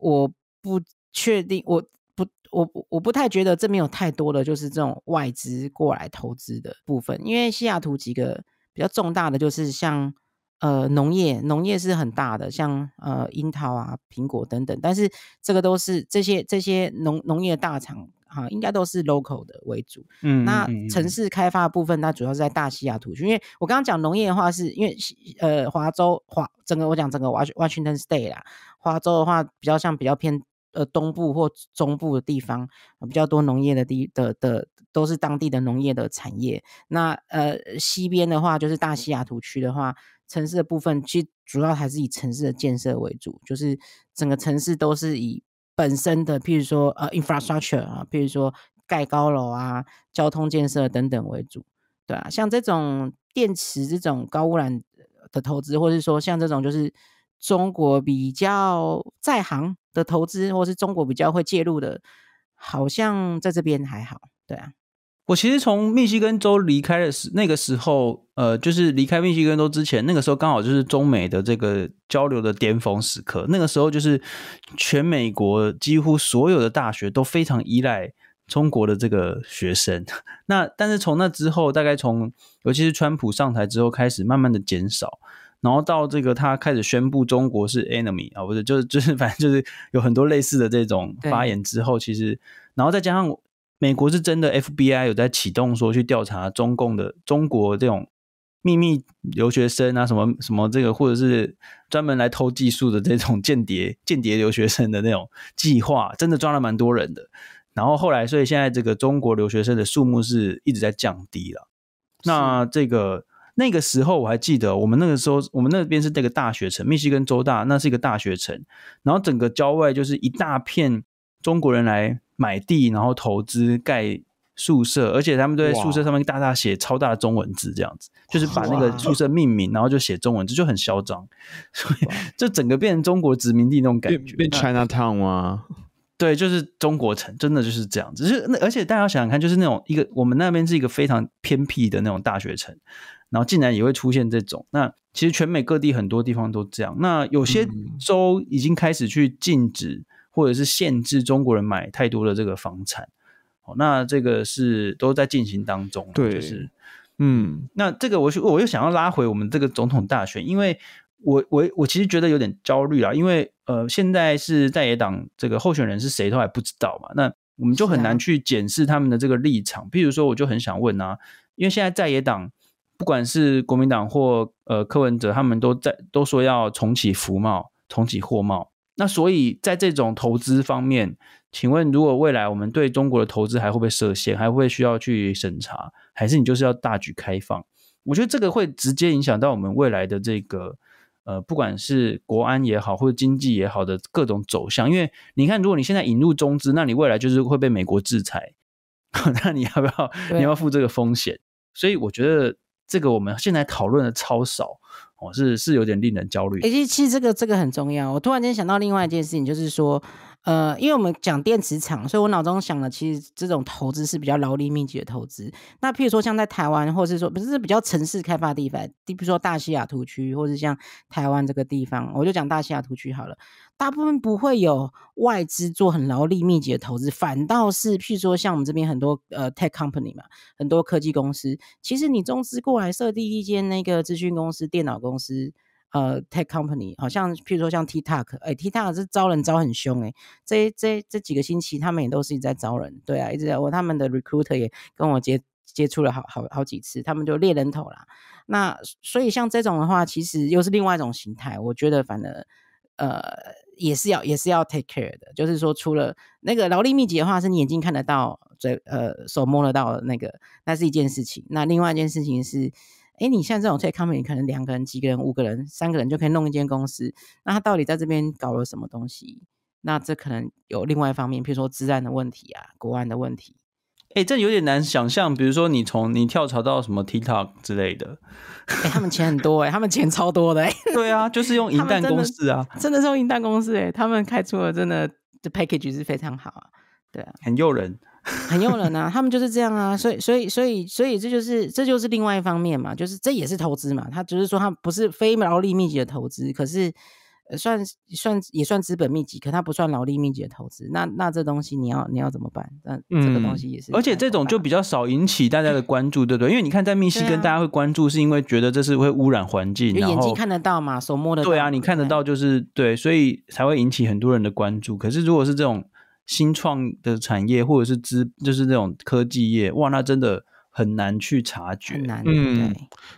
我不确定，我不，我我不太觉得这边有太多的就是这种外资过来投资的部分。因为西雅图几个比较重大的就是像呃农业，农业是很大的，像呃樱桃啊、苹果等等，但是这个都是这些这些农农业大厂。啊，应该都是 local 的为主。嗯，那城市开发的部分，它主要是在大西雅图区。因为我刚刚讲农业的话，是因为呃，华州华整个我讲整个 Washington State 啦，华州的话比较像比较偏呃东部或中部的地方，比较多农业的地的的都是当地的农业的产业。那呃西边的话，就是大西雅图区的话，城市的部分其实主要还是以城市的建设为主，就是整个城市都是以。本身的，譬如说呃，infrastructure 啊，譬如说盖高楼啊，交通建设等等为主，对啊，像这种电池这种高污染的投资，或是说像这种就是中国比较在行的投资，或是中国比较会介入的，好像在这边还好，对啊。我其实从密西根州离开的时那个时候，呃，就是离开密西根州之前，那个时候刚好就是中美的这个交流的巅峰时刻。那个时候就是全美国几乎所有的大学都非常依赖中国的这个学生。那但是从那之后，大概从尤其是川普上台之后，开始慢慢的减少，然后到这个他开始宣布中国是 enemy 啊，不是，就是就是反正就是有很多类似的这种发言之后，其实然后再加上。美国是真的，FBI 有在启动说去调查中共的中国这种秘密留学生啊，什么什么这个，或者是专门来偷技术的这种间谍间谍留学生的那种计划，真的抓了蛮多人的。然后后来，所以现在这个中国留学生的数目是一直在降低了。那这个那个时候我还记得，我们那个时候我们那边是那个大学城，密西根州大，那是一个大学城，然后整个郊外就是一大片中国人来。买地，然后投资盖宿舍，而且他们都在宿舍上面大大写超大的中文字，这样子，就是把那个宿舍命名，然后就写中文字，就很嚣张，*laughs* 所以就整个变成中国殖民地那种感觉，变 China Town 吗？*laughs* 对，就是中国城，真的就是这样子。就是那，而且大家想想看，就是那种一个我们那边是一个非常偏僻的那种大学城，然后竟然也会出现这种。那其实全美各地很多地方都这样。那有些州已经开始去禁止。或者是限制中国人买太多的这个房产，哦，那这个是都在进行当中。对，就是，嗯，那这个我我又想要拉回我们这个总统大选，因为我我我其实觉得有点焦虑啊，因为呃，现在是在野党这个候选人是谁都还不知道嘛，那我们就很难去检视他们的这个立场。譬如说，我就很想问啊，因为现在在野党不管是国民党或呃柯文哲，他们都在都说要重启服贸，重启货贸。那所以在这种投资方面，请问如果未来我们对中国的投资还会不会设限，还会需要去审查，还是你就是要大举开放？我觉得这个会直接影响到我们未来的这个呃，不管是国安也好，或者经济也好的各种走向。因为你看，如果你现在引入中资，那你未来就是会被美国制裁，*laughs* 那你要不要？你要付这个风险？所以我觉得这个我们现在讨论的超少。哦，是是有点令人焦虑。其实其实这个这个很重要。我突然间想到另外一件事情，就是说，呃，因为我们讲电池厂，所以我脑中想的其实这种投资是比较劳力密集的投资。那譬如说像在台湾，或是说不是比较城市开发地方，比如说大西雅图区，或者像台湾这个地方，我就讲大西雅图区好了。大部分不会有外资做很劳力密集的投资，反倒是譬如说像我们这边很多呃 tech company 嘛，很多科技公司，其实你中资过来设立一间那个资讯公司、电脑公司，呃 tech company，好像譬如说像 TikTok，哎 TikTok 是招人招很凶哎、这这这几个星期他们也都是一直在招人，对啊，一直在我他们的 recruiter 也跟我接接触了好好好几次，他们就猎人头啦。那所以像这种的话，其实又是另外一种形态，我觉得反而呃。也是要也是要 take care 的，就是说，除了那个劳力密集的话，是你眼睛看得到，嘴呃手摸得到的那个，那是一件事情。那另外一件事情是，哎，你像这种 tech company，可能两个人、几个人、五个人、三个人就可以弄一间公司，那他到底在这边搞了什么东西？那这可能有另外一方面，譬如说治安的问题啊，国安的问题。哎，这有点难想象。比如说，你从你跳槽到什么 TikTok 之类的，哎，他们钱很多哎，他们钱超多的哎。对啊，就是用 *laughs* 银弹公司啊，真的是用银弹公司哎，他们开出了真的的 package 是非常好啊，对啊，很诱人，*laughs* 很诱人啊，他们就是这样啊，所以所以所以所以这就是这就是另外一方面嘛，就是这也是投资嘛，他只是说他不是非劳力密集的投资，可是。算算也算资本密集，可它不算劳力密集的投资。那那这东西你要你要怎么办？那这个东西也是、嗯。而且这种就比较少引起大家的关注，对不对？因为你看在密西根，大家会关注，是因为觉得这是会污染环境，然后眼睛看得到嘛，手摸得到。对啊，你看得到就是对，对，所以才会引起很多人的关注。可是如果是这种新创的产业，或者是资，就是这种科技业，哇，那真的很难去察觉。难，嗯。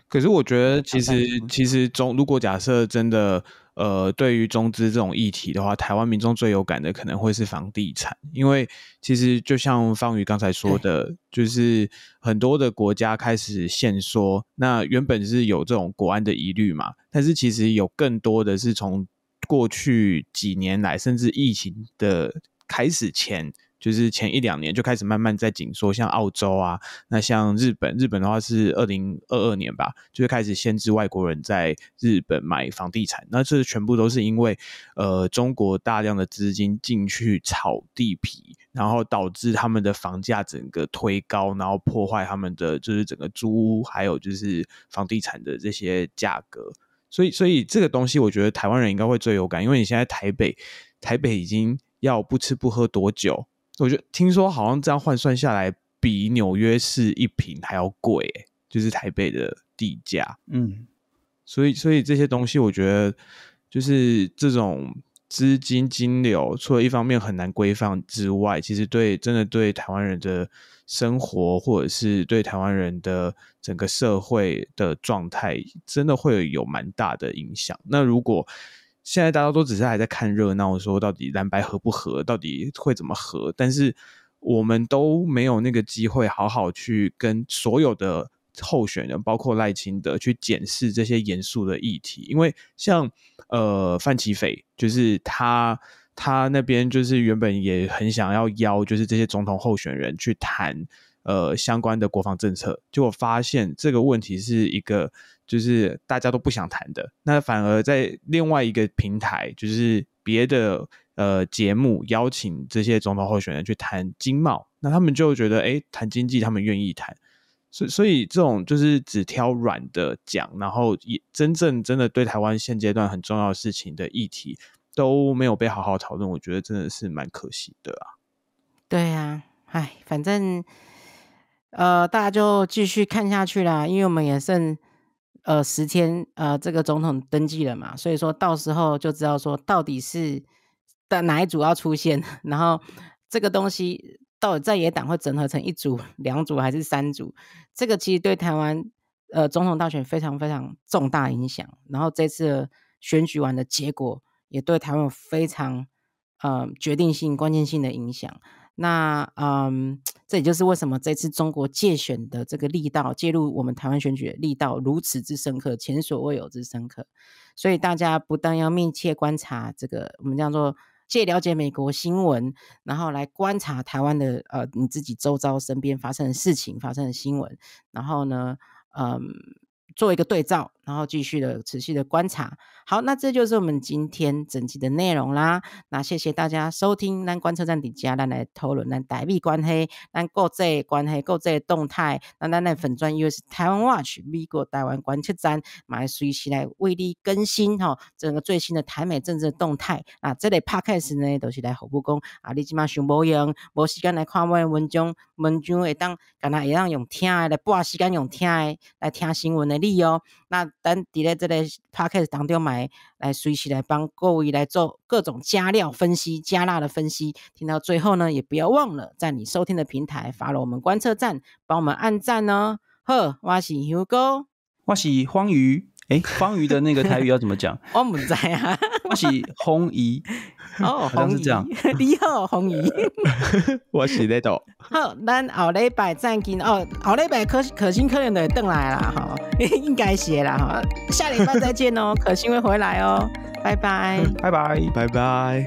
可是我觉得，其实其实中，如果假设真的。呃，对于中资这种议题的话，台湾民众最有感的可能会是房地产，因为其实就像方宇刚才说的，就是很多的国家开始限缩，那原本是有这种国安的疑虑嘛，但是其实有更多的是从过去几年来，甚至疫情的开始前。就是前一两年就开始慢慢在紧缩，像澳洲啊，那像日本，日本的话是二零二二年吧，就是开始限制外国人在日本买房地产。那这全部都是因为呃中国大量的资金进去炒地皮，然后导致他们的房价整个推高，然后破坏他们的就是整个租屋还有就是房地产的这些价格。所以，所以这个东西我觉得台湾人应该会最有感，因为你现在台北，台北已经要不吃不喝多久？我觉得听说好像这样换算下来，比纽约市一瓶还要贵，就是台北的地价。嗯，所以所以这些东西，我觉得就是这种资金金流，除了一方面很难规范之外，其实对真的对台湾人的生活，或者是对台湾人的整个社会的状态，真的会有蛮大的影响。那如果现在大家都只是还在看热闹，说到底蓝白合不合，到底会怎么合？但是我们都没有那个机会好好去跟所有的候选人，包括赖清德，去检视这些严肃的议题。因为像呃范琪斐，就是他他那边就是原本也很想要邀，就是这些总统候选人去谈呃相关的国防政策，结果发现这个问题是一个。就是大家都不想谈的，那反而在另外一个平台，就是别的呃节目邀请这些总统候选人去谈经贸，那他们就觉得，哎，谈经济他们愿意谈，所以所以这种就是只挑软的讲，然后也真正真的对台湾现阶段很重要的事情的议题都没有被好好讨论，我觉得真的是蛮可惜的啊。对呀，哎，反正呃大家就继续看下去啦，因为我们也剩。呃，十天，呃，这个总统登记了嘛，所以说到时候就知道说到底是的哪一组要出现，*laughs* 然后这个东西到底在野党会整合成一组、两组还是三组？这个其实对台湾呃总统大选非常非常重大影响。然后这次选举完的结果也对台湾有非常呃决定性、关键性的影响。那嗯，这也就是为什么这次中国借选的这个力道，介入我们台湾选举的力道如此之深刻，前所未有之深刻。所以大家不但要密切观察这个，我们叫做借了解美国新闻，然后来观察台湾的呃你自己周遭身边发生的事情、发生的新闻，然后呢，嗯。做一个对照，然后继续的持续的观察。好，那这就是我们今天整集的内容啦。那谢谢大家收听咱观测站底下，咱来讨论咱台币关系、咱国际关系、国际动态。那咱的粉专又是台湾 Watch 美国台湾观测站，马来随时来为你更新哈整个最新的台美政治动态。啊，这类 Podcast 呢都是来服务讲啊，你即马想无用，无时间来看我的文章，文章会当敢若会当用听的来拨时间用听的来听新闻的。哦，那等底咧这个 podcast 当中买来随时来帮各位来做各种加料分析、加辣的分析。听到最后呢，也不要忘了在你收听的平台发了我们观测站，帮我们按赞哦。呵，我是 Hugo，我是荒鱼。哎，方瑜的那个台语要怎么讲？*laughs* 我不知啊。我是红姨。哦，好像是这样。你好，红姨。我是那度。好，咱后礼拜再见哦。后礼拜可可心可怜的回来啦哈，应该是啦哈。下礼拜再见哦，可心会回来哦。拜拜，拜拜，拜拜。